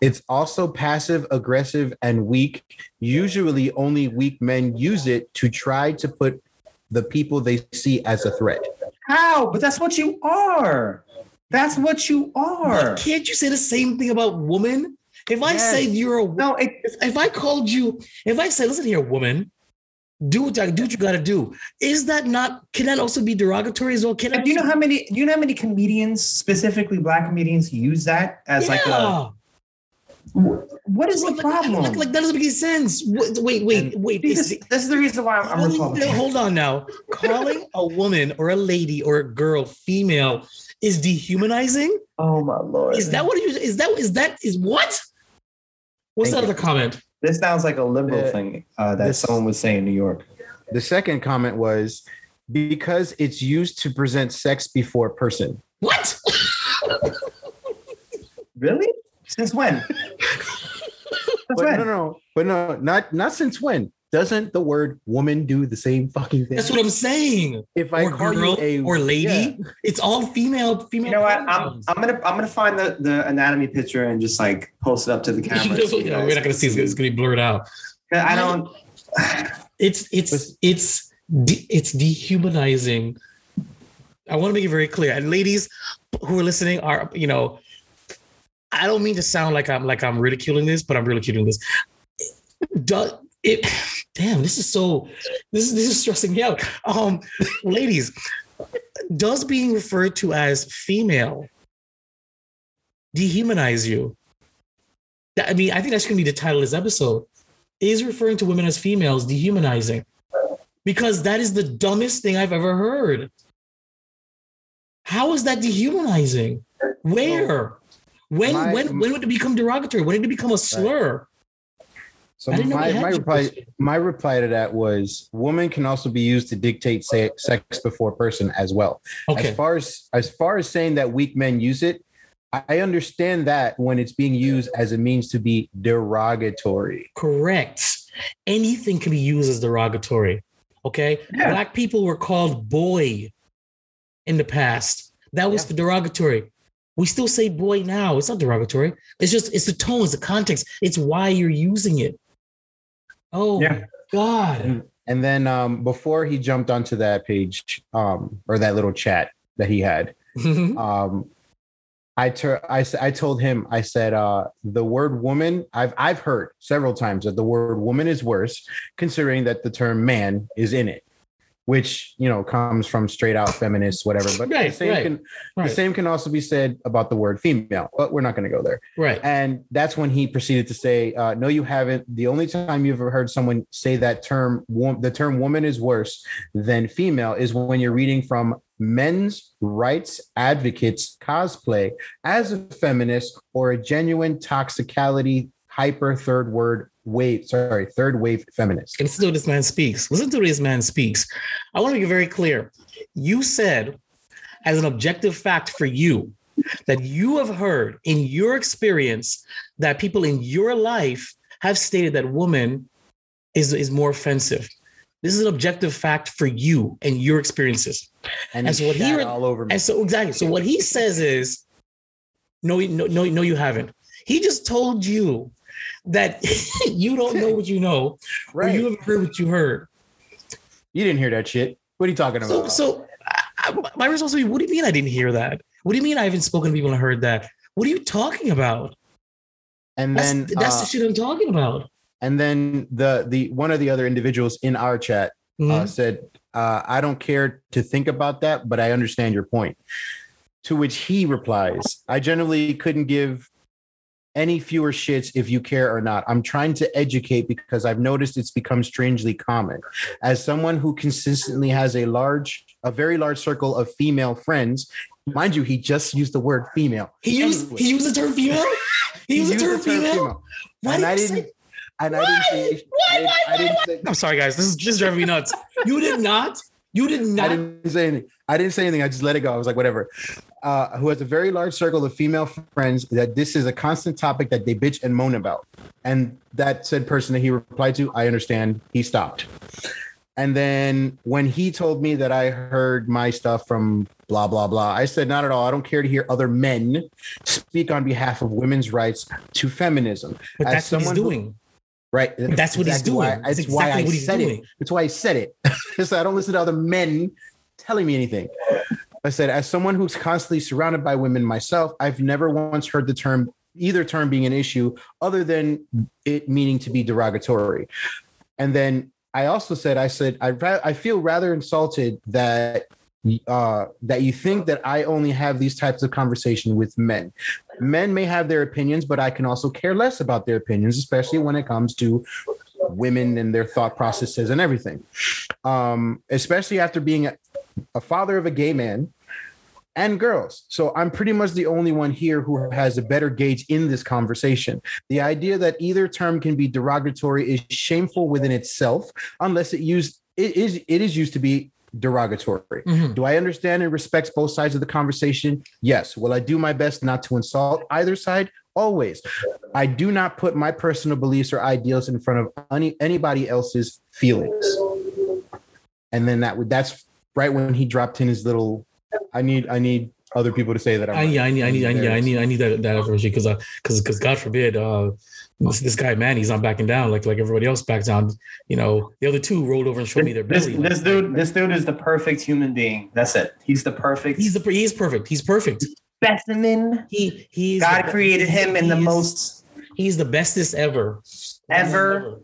It's also passive aggressive and weak. Usually, only weak men use it to try to put the people they see as a threat. How? But that's what you are. That's what you are. But can't you say the same thing about woman? If I Yes. say you're a No, it, if, if I called you, if I say, listen here, woman, do what I do what you gotta do. Is that not can that also be derogatory as well? Can do you know how many? Do you know how many comedians, specifically black comedians, use that as like a? Yeah. What is the Like- problem? Like, like that doesn't make any sense. Wait, wait, wait. wait. This, this is the reason why I'm, I'm Calling- Republican. hold on now. Calling a woman or a lady or a girl female is dehumanizing. Oh my lord! Is that what you? Is that is that is what? What's Thank that you. other comment? This sounds like a liberal Uh, thing uh, that this- someone would say in New York. The second comment was because it's used to present sex before person. What? Really? Since when? Since But when? no, no, but no, not not since when. Doesn't the word woman do the same fucking thing? That's what I'm saying. if I or call girl you a or lady. Yeah. It's all female. Female. You know what? I'm. I'm gonna I'm gonna find the, the anatomy picture and just like post it up to the camera. so you No, guys we're not gonna see. It's can it's gonna be blurred out. I don't. It's it's it's de- it's dehumanizing. I want to make it very clear, and ladies who are listening are you know, I don't mean to sound like I'm like I'm ridiculing this, but I'm ridiculing this. Does it? Damn, this is so. This is this is stressing me out. Um, ladies, does being referred to as female dehumanize you? I mean, I think that's going to be the title of this episode. Is referring to women as females dehumanizing? Because that is the dumbest thing I've ever heard. How is that dehumanizing? Where? When My- when when would it become derogatory? When did it become a slur? So didn't know my, my reply my reply to that was woman can also be used to dictate say, sex before person as well. Okay. As far as as far as saying that weak men use it, I understand that when it's being used as a means to be derogatory. Correct. Anything can be used as derogatory. Okay. Yeah. Black people were called boy in the past. That was Yeah. the derogatory. We still say boy now. It's not derogatory. It's just it's the tone, it's the context. It's why you're using it. Oh Yeah. God. And then um, before he jumped onto that page um, or that little chat that he had, um, I, tur- I I told him I said uh, the word woman I've I've heard several times that the word woman is worse, considering that the term man is in it. Which you know comes from straight out feminists, whatever. But Right, the same right, can right. the same can also be said about the word female. But we're not going to go there. Right. And that's when he proceeded to say, uh, "No, you haven't. The only time you've ever heard someone say that term, wo- the term woman is worse than female, is when you're reading from men's rights advocates cosplay as a feminist or a genuine toxicality hyper third word wave. Sorry, third wave feminist. Listen to what this man speaks. Listen to this man speaks. I want to be very clear. You said, as an objective fact for you, that you have heard in your experience that people in your life have stated that woman is, is more offensive. This is an objective fact for you and your experiences. And, And so what he re- all over me. And so exactly. So what he says is, no, no, no, no, you haven't. He just told you that you don't know what you know, or right. you haven't heard what you heard. You didn't hear that shit. What are you talking about? so I, I- my response would be, what do you mean I didn't hear that? What do you mean I haven't spoken to people and heard that? What are you talking about? and That's, then that's uh, the shit I'm talking about. and then the the one of the other individuals in our chat uh, Mhm. said, uh, "I don't care to think about that, but I understand your point." To which he replies, "I generally couldn't give." Any fewer shits if you care or not. I'm trying to educate because I've noticed it's become strangely common. As someone who consistently has a large, a very large circle of female friends, mind you, he just used the word female. he used Anyway. he used the term female. He used the term female. Why and did I didn't. say- And I Why? didn't say. Why, I didn't, why, I didn't why, say. I'm sorry, guys. This is just driving me nuts. You did not. You did I not. didn't say anything. I didn't say anything. I just let it go. I was like, whatever. Uh, who has a very large circle of female friends that this is a constant topic that they bitch and moan about. And that said person that he replied to, I understand. He stopped. And then when he told me that I heard my stuff from blah, blah, blah, I said, not at all. I don't care to hear other men speak on behalf of women's rights to feminism. But As that's what he's someone who- doing. Right. That's what he's exactly doing. Why, That's that's why exactly I what he's said doing. it. That's why I said it. so I don't listen to other men telling me anything. I said, as someone who's constantly surrounded by women myself, I've never once heard the term, either term being an issue, other than it meaning to be derogatory. And then I also said, I said, I, I feel rather insulted that uh, that you think that I only have these types of conversation with men. Men may have their opinions, but I can also care less about their opinions, especially when it comes to women and their thought processes and everything. Um, especially after being a, a father of a gay man and girls. So I'm pretty much the only one here who has a better gauge in this conversation. The idea that either term can be derogatory is shameful within itself, unless it used it is it is used to be derogatory. Mhm. Do I understand and respect both sides of the conversation? Yes. Will I do my best not to insult either side? Always. I do not put my personal beliefs or ideals in front of any, anybody else's feelings. And then that would that's right when he dropped in his little I need I need other people to say that I'm I, right. yeah, I need, I need, I need, I need, I need that that information because, because, because, God forbid, uh, this, this guy, man, he's not backing down like like everybody else backs down. You know, the other two rolled over and showed me their This, belly. this dude, this dude is the perfect human being. That's it. He's the perfect He's the he is perfect. He's perfect. specimen. He he's God the- created him in the most He's the bestest ever. Ever.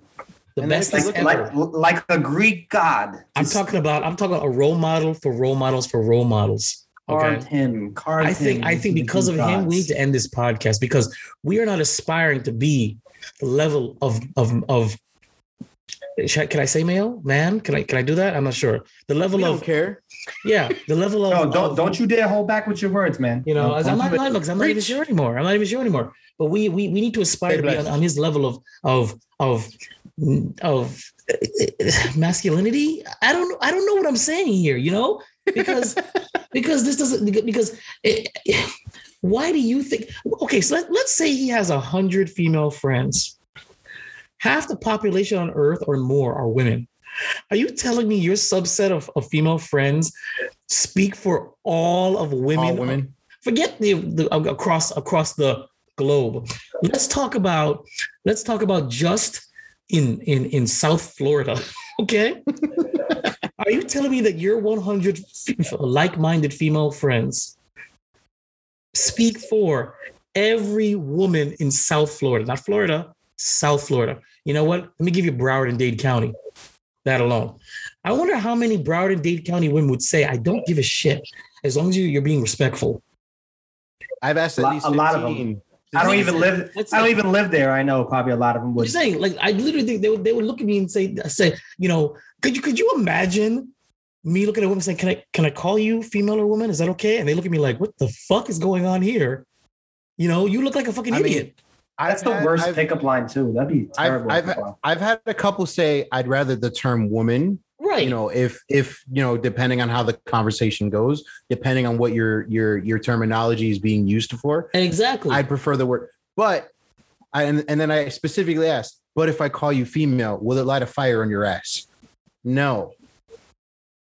The And then bestest like, ever. like like a Greek god. I'm Just talking about. I'm talking about a role model for role models for role models. carved Okay. him. Carved I think him I think because of Greek him, we need to end this podcast because we are not aspiring to be the level of of of. Should I- Can I say male man? Can I can I do that? I'm not sure. The level We don't of care. yeah, the level of No, don't of- don't you dare hold back with your words, man. You know, Don't- I'm don't not, do it. not look, I'm not even sure anymore. I'm not even sure anymore. But we we, we need to aspire Stay to be on, on his level of of of of masculinity. I don't know. I don't know what I'm saying here. You know, because because this doesn't because it, why do you think? Okay, so let, let's say he has a hundred female friends. Half the population on Earth or more are women. Are you telling me your subset of, of female friends speak for all of women? All women. Forget the, the uh, across across the globe. Let's talk about let's talk about just in in in South Florida. Okay. Are you telling me that your 100 f- like-minded female friends speak for every woman in South Florida, not Florida, South Florida? You know what? Let me give you Broward and Dade County. that alone. I wonder how many Broward and Dade County women would say, "I don't give a shit as long as you, you're being respectful." I've asked A at lot- least a lot of them. I don't even live. I don't even live there. I know probably a lot of them I'm would. just saying, like, I literally think they would, they would look at me and say, say, you know, could you could you imagine me looking at a woman saying, "Can I can I call you female or woman? Is that okay?" And they look at me like, "What the fuck is going on here?" You know, you look like a fucking I mean, idiot. That's I've the had- worst I've- pickup line too. That'd be I've, terrible. I've, I've had a couple say I'd rather the term woman right. you know if if you know depending on how the conversation goes depending on what your your your terminology is being used for exactly. i'd prefer the word but i and, and then i specifically asked but if i call you female will it light a fire on your ass no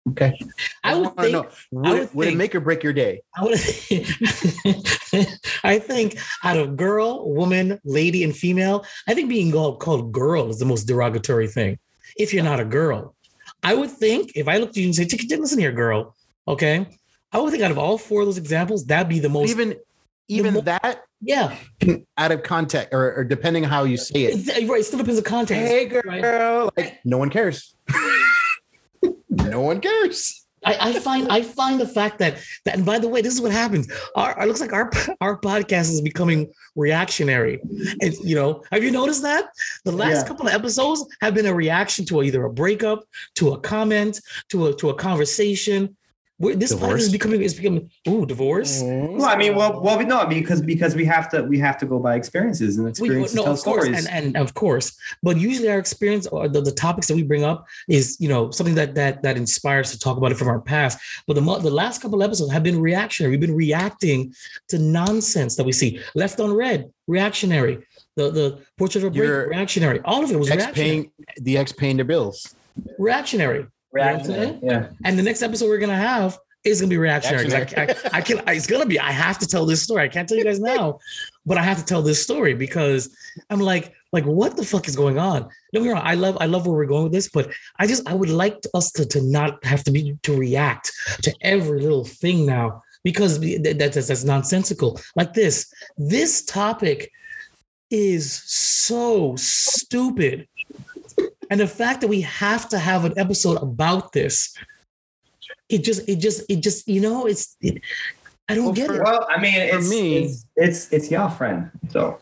okay I would think. know, would, would it, would it make or break your day I would. I think out of girl, woman, lady, and female, I think being called, called girl is the most derogatory thing. If you're not a girl, I would think if I looked at you and say, "Chick- "Listen here, girl," okay, I would think out of all four of those examples, that'd be the most. even even mo- that yeah, out of context or, or depending on how you say it right. It still depends on context. hey girl right? like no one cares no one cares I, I find I find the fact that that and by the way, this is what happens. Our it looks like our our podcast is becoming reactionary. And you know, have you noticed that? The last Yeah. couple of episodes have been a reaction to either a breakup, to a comment, to a to a conversation. Where this podcast Divorce? is becoming is becoming ooh, divorce. Mm-hmm. Well, I mean, well, well, no, I mean, because because we have to we have to go by experiences and We- experiences no, tell of course, stories. and, and of course, but usually our experience or the, the topics that we bring up is you know something that that that inspires to talk about it from our past. But the the last couple episodes have been reactionary. We've been reacting to nonsense that we see. Left on red, reactionary. The the portrait of a break, reactionary. All of it was ex reactionary. paying the ex paying their bills reactionary. React- You know what I'm saying? yeah. And the next episode we're gonna have is gonna be reactionary. 'cause I, I, I can. It's gonna be. I have to tell this story. I can't tell you guys now, but I have to tell this story because I'm like, like, what the fuck is going on? Don't get me wrong. I love, I love where we're going with this, but I just, I would like us to to not have to be to react to every little thing now because that, that's that's nonsensical. Like this, this topic is so stupid. And the fact that we have to have an episode about this, it just, it just, it just, you know, it's, it, I don't Well, get for- it. Well, I mean, For it's, me- it's it's it's your friend. So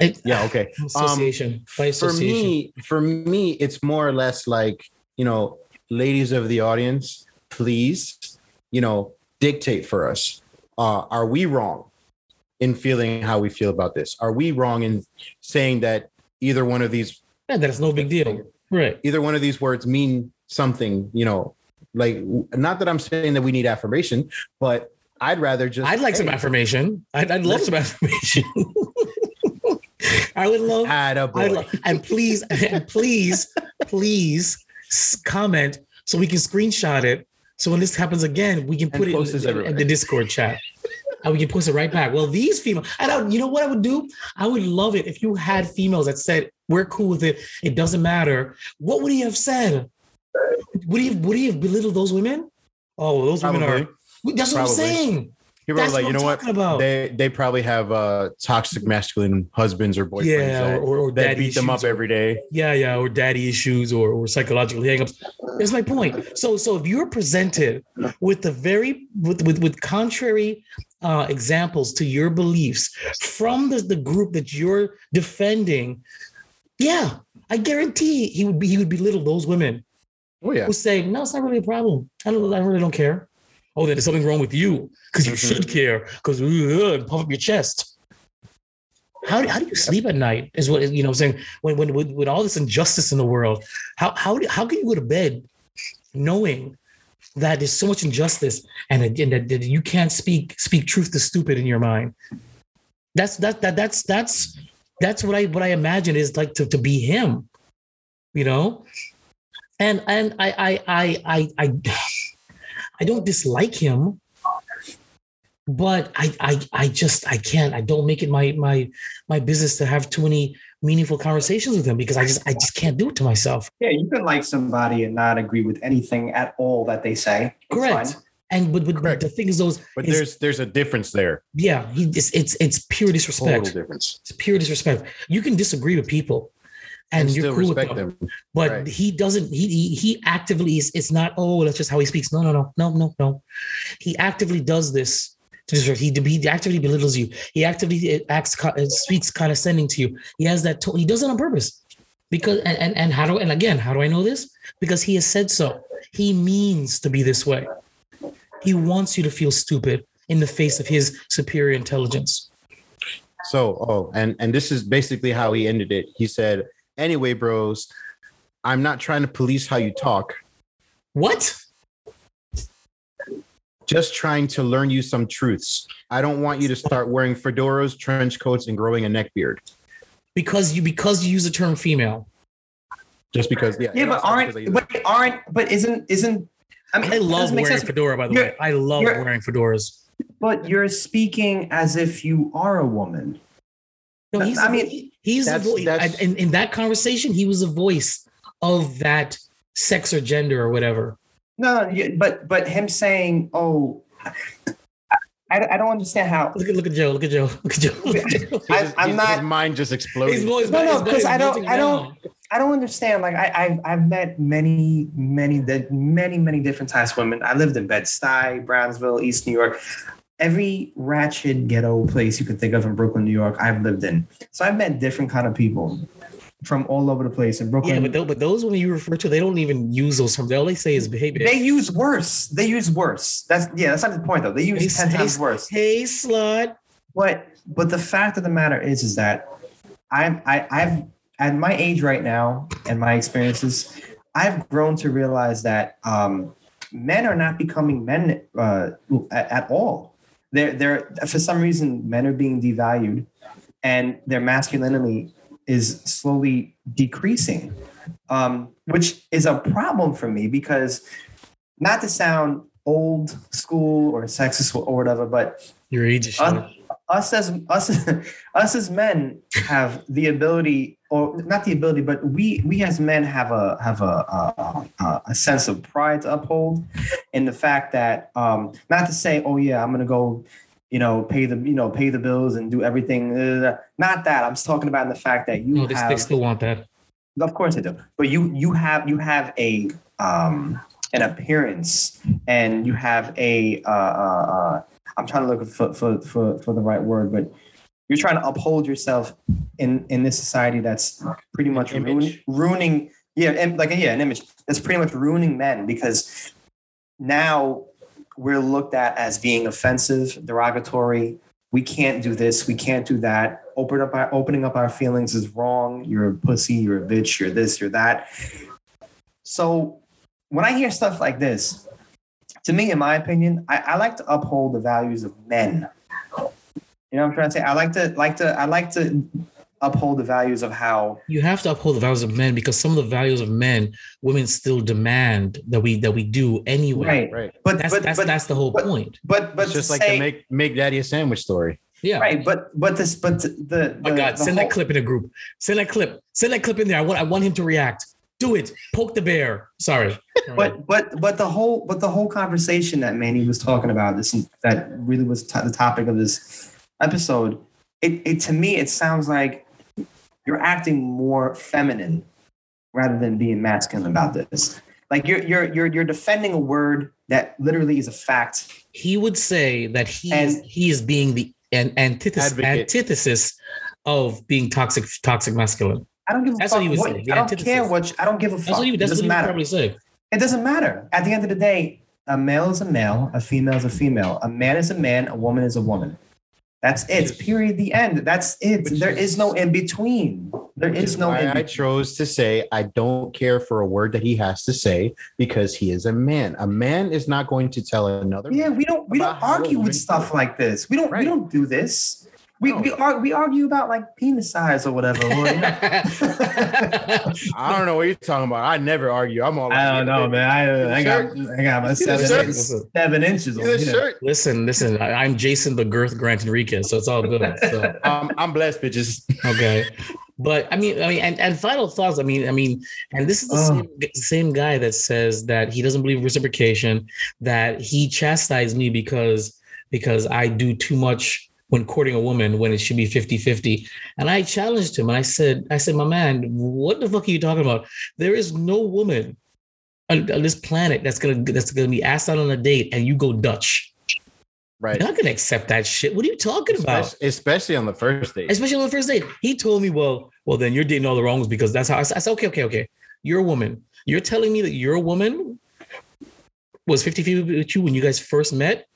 It- yeah okay Association. Um, association for me for me it's more or less like you know ladies of the audience please you know dictate for us uh are we wrong in feeling how we feel about this are we wrong in saying that either one of these yeah, that's no big deal, right? either one of these words mean something you know like not that i'm saying that we need affirmation but i'd rather just I'd like some affirmation. I'd, I'd love some affirmation. I would love. add up I love, and please, and please, please comment so we can screenshot it. So when this happens again, we can put it post in, in the Discord chat. And we can post it right back. Well, these female, and I, you know what I would do? I would love it if you had females that said, "We're cool with it. It doesn't matter." What would he have said? Would he have, would he have belittled those women? Oh, those women are. That's what I'm saying. people are like you know what about. they they probably have uh toxic masculine husbands or boyfriends Yeah, that, or, or that beat them up or- every day yeah yeah or daddy issues or, or psychological hangups that's my point so so if you're presented with the very with with, with contrary uh, examples to your beliefs from the, the group that you're defending yeah i guarantee he would be he would belittle those women oh yeah who say no it's not really a problem i don't i really don't care oh then there's something wrong with you because you Mhm. should care because puff up your chest how do, how do you sleep at night? Is what you know. I'm saying when when with, with all this injustice in the world, how how do, how can you go to bed knowing that there's so much injustice and, that- and that, that you can't speak speak truth to stupid in your mind? That's that that that's that's that's what I what I imagine is like to to be him, you know. And and I I I I I, I don't dislike him but I, I I just I can't I don't make it my my my business to have too many meaningful conversations with him because I just I just can't do it to myself. yeah, you can like somebody and not agree with anything at all that they say. Correct. Fine. And but, but Correct. the thing is those but is- there's there's a difference there yeah he it's it's, it's pure disrespect. total disrespect. difference It's pure disrespect. You can disagree with people. and, And you're still cool with respect them. them. But Right. he doesn't. He, he he actively is. It's not. Oh, that's just how he speaks. No, no, no, no, no, no. He actively does this. To disrespect. He he actively belittles you. He actively acts co- uh, speaks condescending to you. He has that. tone. he does it on purpose. Because and, and and how do and again how do I know this? Because he has said so. He means to be this way. He wants you to feel stupid in the face of his superior intelligence. So, oh, and and this is basically how he ended it. He said, "Anyway, bros, I'm not trying to police how you talk. What? Just trying to learn you some truths. I don't want you to start wearing fedoras, trench coats, and growing a neck beard Because you because you use the term female. just because." Yeah, Yeah, but aren't but aren't but isn't isn't I mean I love wearing sense, fedora, by the You're- way. I love wearing fedoras. but you're speaking as if you are a woman. No, he's I I mean, mean, he's the that's- voice. In, in that conversation, he was the voice of that sex or gender or whatever. No, no, but but him saying, "Oh, I, I don't understand how." Look at look at Joe. Look at Joe. Look at Joe. Look at Joe. I, I'm not- His mind just His exploded. voice. No, no, because I don't- I don't- down. I don't understand. Like I, I've I've met many, many, di- many, many different types of women. I lived in Bed Stuy, Brownsville, East New York. Every ratchet ghetto place you could think of in Brooklyn, New York, I've lived in. So I've met different kind of people from all over the place in Brooklyn. Yeah, but those, but those women you refer to, they don't even use those terms. All they say is behavior. they use worse. They use worse. That's yeah. That's not the point though. They use Hey, ten hey, times worse. Hey, slut. But but the fact of the matter is is that I'm I, I've at my age right now and my experiences, I've grown to realize that um, men are not becoming men uh, at, at all. They're they're for some reason men are being devalued, and their masculinity is slowly decreasing, um, which is a problem for me because not to sound old school or sexist or whatever, but Your age is us, us as us us as men have the ability or not the ability but we we as men have a have a a, a, a sense of pride to uphold. In the fact that um not to say oh yeah i'm gonna go you know pay the you know pay the bills and do everything not that i'm just talking about the fact that you No, they, have they still want that. of course I do. But you you have you have a um an appearance and you have a uh, uh, uh I'm trying to look for, for for for the right word, but you're trying to uphold yourself in in this society that's pretty much An ruin, ruining yeah and like yeah an image that's pretty much ruining men because now we're looked at as being offensive, derogatory. We can't do this. We can't do that. Open up our opening up our feelings is wrong. You're a pussy. You're a bitch. You're this. You're that. So when I hear stuff like this, to me, in my opinion, I, I like to uphold the values of men. You know what I'm trying to say? I like to like to I like to uphold the values of how You have to uphold the values of men because some of the values of men, women still demand that we that we do anyway. right. Right. But That's but that's but, that's the whole but- point. but but It's just to like say, the make make daddy a sandwich story. Yeah. right. But but this but the, the Oh my God, the send whole- that clip in a group. Send that clip. Send that clip in there. I want I want him to react. Do it. Poke the bear. Sorry. but but but the whole but the whole conversation that Manny was talking about this that really was t- the topic of this episode. It it to me it sounds like you're acting more feminine rather than being masculine about this. Like you're you're you're you're defending a word that literally is a fact. he would say that he And- is he is being the an antithesis Advocate. antithesis of being toxic toxic masculine. I don't give a That's fuck what he would what, say, the I don't antithesis. care what you- I don't give a fuck. That's what he that's what doesn't he would matter. probably say. It doesn't matter. At the end of the day, a male is a male, a female is a female, a man is a man, a woman is a woman. That's it. Period. The end. That's it. There is- is no in between. There is, is no why I chose to say I don't care for a word that he has to say because he is a man. A man is not going to tell another. Yeah, we don't we don't about how a argue with stuff like this. We don't we don't do this. We No. we, ar- we argue about like penis size or whatever. or, you know. I don't know what you're talking about. I never argue. I'm all. I don't know, man. I, I got I got my See the seven, seven inches. On the here. listen, listen. I, I'm Jason the Girth Grant Enriquez, so it's all good. So I'm, um, I'm blessed, bitches. okay. But I mean, I mean, and, and final thoughts. I mean, I mean, and this is the Oh. same, same guy that says that he doesn't believe reciprocation, that he chastised me because because I do too much when courting a woman when it should be 50-50. And I challenged him and I said, I said, my man, what the fuck are you talking about? There is no woman on, on this planet that's gonna that's gonna be asked out on a date and you go Dutch. Right. You're not gonna accept that shit. What are you talking about? Especially, on the first date. especially on the first date. He told me, well, well, then you're dating all the wrongs because that's how I said, I said, okay, okay, okay. You're a woman. You're telling me that you're a woman was 50 50 with you when you guys first met.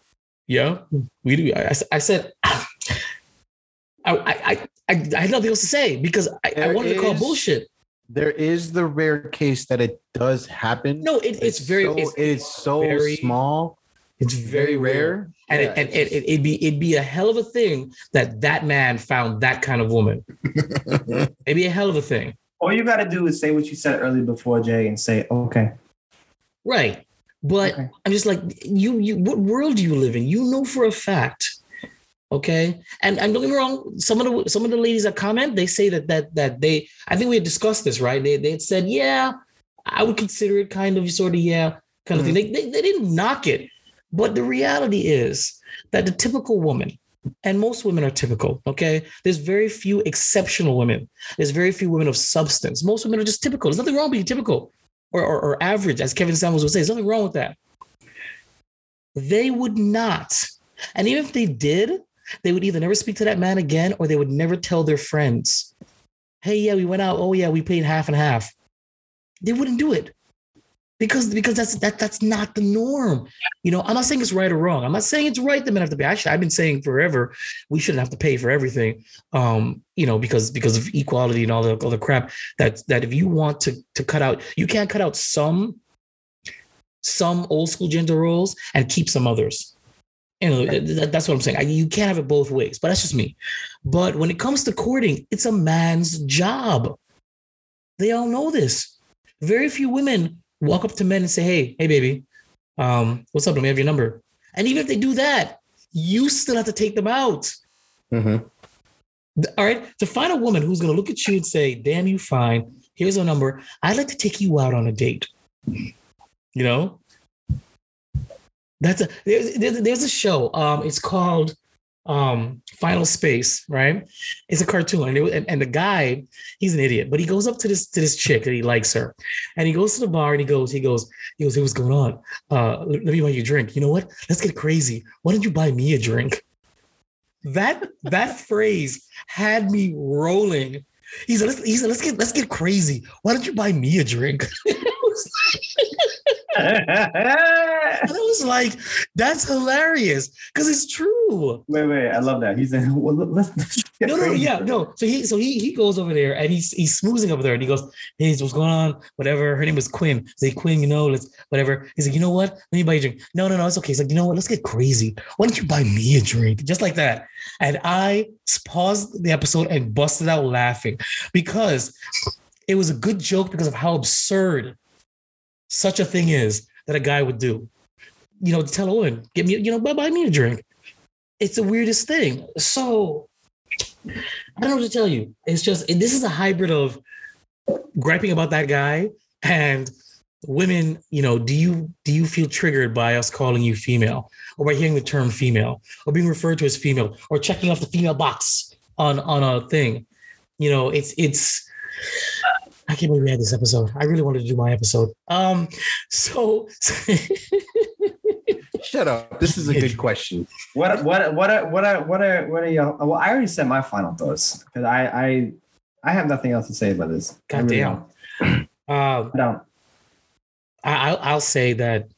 Yeah. Hmm. We do. I, I said, I, I, I, I had nothing else to say because I, I There wanted to call bullshit. there is the rare case that it does happen. No, it, it's, very, so, it's, it's so very- small, it's very rare. And, Yeah, it, and it, it, it'd be it'd be a hell of a thing that that man found that kind of woman. It'd be a hell of a thing. All you got to do is say what you said earlier before, Jay, and say, okay. Right. But Okay. I'm just like, you, you, what world do you live in? You know for a fact. Okay. And and don't get me wrong, some of the some of the ladies that comment, they say that that that they I think we had discussed this, right? They they had said, yeah, I would consider it kind of sort of, yeah, kind of thing. Hmm. They, they they didn't knock it. But the reality is that the typical woman, and most women are typical, okay? There's very few exceptional women. There's very few women of substance. Most women are just typical. There's nothing wrong with being typical or, or, or average, as Kevin Samuels would say. There's nothing wrong with that. They would not. And even if they did, they would either never speak to that man again or they would never tell their friends, hey, yeah, we went out. Oh, yeah, we paid half and half. They wouldn't do it. Because, because that's that that's not the norm. You know, I'm not saying it's right or wrong. I'm not saying it's right that men have to pay. Actually, I've been saying forever we shouldn't have to pay for everything. Um, you know, because because of equality and all the all the crap that that if you want to to cut out, you can't cut out some some old school gender roles and keep some others. You know, that- that's what I'm saying. I, you can't have it both ways, but that's just me. But when it comes to courting, it's a man's job. They all know this. Very few women walk up to men and say, "Hey, hey, baby, um, what's up? Let me have your number." And even if they do that, you still have to take them out. Mhm. All right. To find a woman who's going to look at you and say, damn, you fine. Here's a number. I'd like to take you out on a date. You know? That's a there's there's, there's a show. Um, it's called um Final Space, right? It's a cartoon, and, it, and and the guy, he's an idiot, but he goes up to this to this chick that he likes her, and he goes to the bar and he goes, he goes, he goes, hey, what's going on? Uh, let me buy you a drink. You know what? Let's get crazy. Why don't you buy me a drink? That that phrase had me rolling. He said, let's, he said, let's get let's get crazy. Why don't you buy me a drink? I was like, that's hilarious because it's true. wait. Wait, I love that. He's like, well, let's, let's No, no, yeah, no. So he, so he, he goes over there and he's he's smoozing over there and he goes, "Hey, what's going on? Whatever." Her name was Quinn. Say, Quinn, you know, let's whatever. He's like, you know what? Let me buy you a drink. No, no, no, it's okay. He's like, you know what? Let's get crazy. Why don't you buy me a drink? Just like that. And I paused the episode and busted out laughing because it was a good joke because of how absurd such a thing is that a guy would do. You know, to tell a woman, get me, you know, buy, buy me a drink. It's the weirdest thing. So I don't know what to tell you. It's just this is a hybrid of griping about that guy and women. You know, do you do you feel triggered by us calling you female, or by hearing the term female, or being referred to as female, or checking off the female box on on a thing? You know, it's it's. I can't believe we had this episode. I really wanted to do my episode. Um, so Shut up. This is a good question. What what what are what are what are what are y'all? Well, I already said my final thoughts because I I I have nothing else to say about this. I really Goddamn. don't. uh, I don't. I, I'll- I'll say that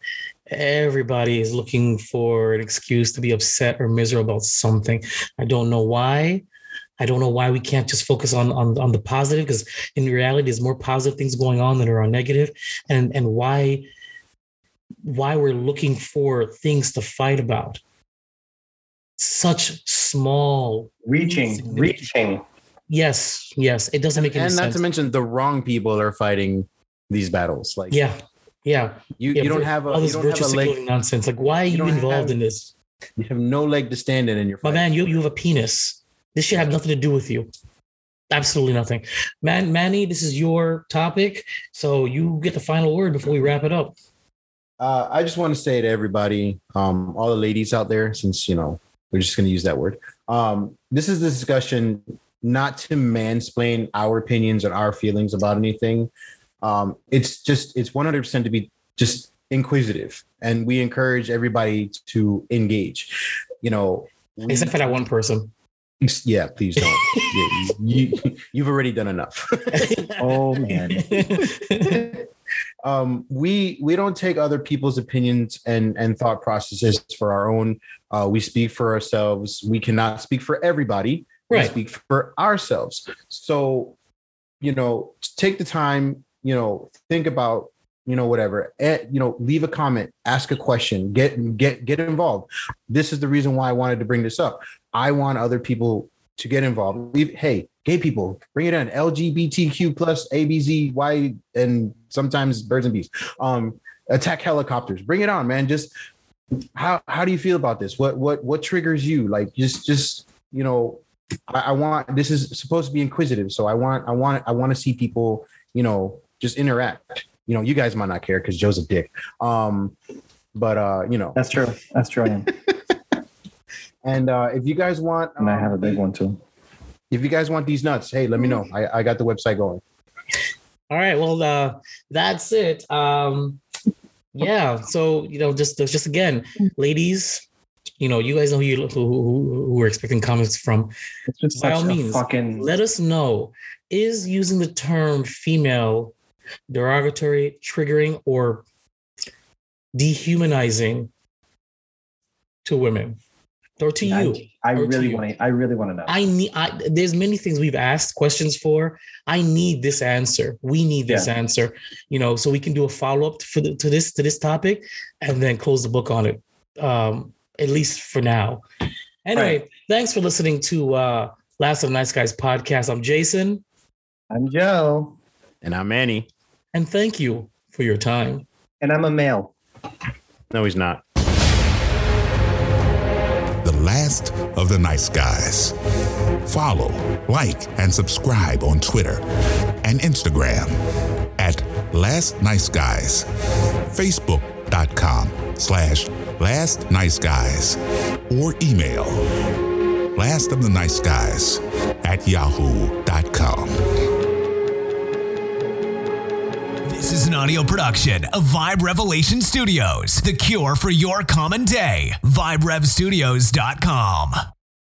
everybody is looking for an excuse to be upset or miserable about something. I don't know why. I don't know why we can't just focus on on, on the positive because in reality, there's more positive things going on than there are negative, and and why why we're looking for things to fight about. Such small, Reaching, reaching. yes, yes, it doesn't make any sense. And not to mention the wrong people are fighting these battles. Like yeah, yeah. you, yeah, you don't have a all you this don't have virtue a leg nonsense. Like, why are you, don't involved have- in this? you have no leg to stand in in your My fight. man, you you have a penis. This should have nothing to do with you. Absolutely nothing. Man, Manny, this is your topic. So you get the final word before we wrap it up. Uh, I just want to say to everybody, um, all the ladies out there, since you know we're just going to use that word, Um, this is the discussion not to mansplain our opinions or our feelings about anything. Um, it's just it's 100% to be just inquisitive, and we encourage everybody to engage. You know, we- Except for that one person. Yeah, please don't. yeah, you, you've already done enough. Oh man. um, we we don't take other people's opinions and and thought processes for our own. Uh, we speak for ourselves. We cannot speak for everybody. We speak for ourselves. So, you know, take the time. You know, think about you know whatever. Eh, you know, leave a comment, ask a question, get get get involved. This is the reason why I wanted to bring this up. I want other people to get involved. Hey, gay people, bring it in. LGBTQ plus ABZ, Y, and sometimes birds and bees. Um, attack helicopters. Bring it on, man. Just how how do you feel about this? What what what triggers you? Like just just you know, I, I want this is supposed to be inquisitive, so I want I want I want to see people you know just interact. You know, you guys might not care because Joe's a dick. Um, but uh, you know, That's true. That's true. I am. and uh, if you guys want, And I have a um, big one too. If you guys want these nuts, hey, let me know. I, I got the website going. All right. Well, uh, that's it. Um, yeah. So you know, just just again, ladies, you know, you guys know who you who, who, who are expecting comments from. It's by all means, fucking. Let us know: is using the term female derogatory, triggering, or dehumanizing to women or to you? I or really want to. I really want to know. I need. I, there's many things we've asked questions for. I need this answer. We need this answer. You know, so we can do a follow up for the, to this to this topic, and then close the book on it. Um, at least for now. Anyway, thanks for listening to uh, Last of the Nice Guys podcast. I'm Jason, I'm Joe, And I'm Manny. and thank you for your time. and I'm a male. No, he's not. Last of the nice guys. Follow, like, and subscribe on Twitter and Instagram at Last Nice Guys. Facebook.com slash Last Nice Guys. Or email Last of the Nice Guys at yahoo.com. This is an audio production of Vibe Revelation Studios, the cure for your common day. VibeRevStudios.com.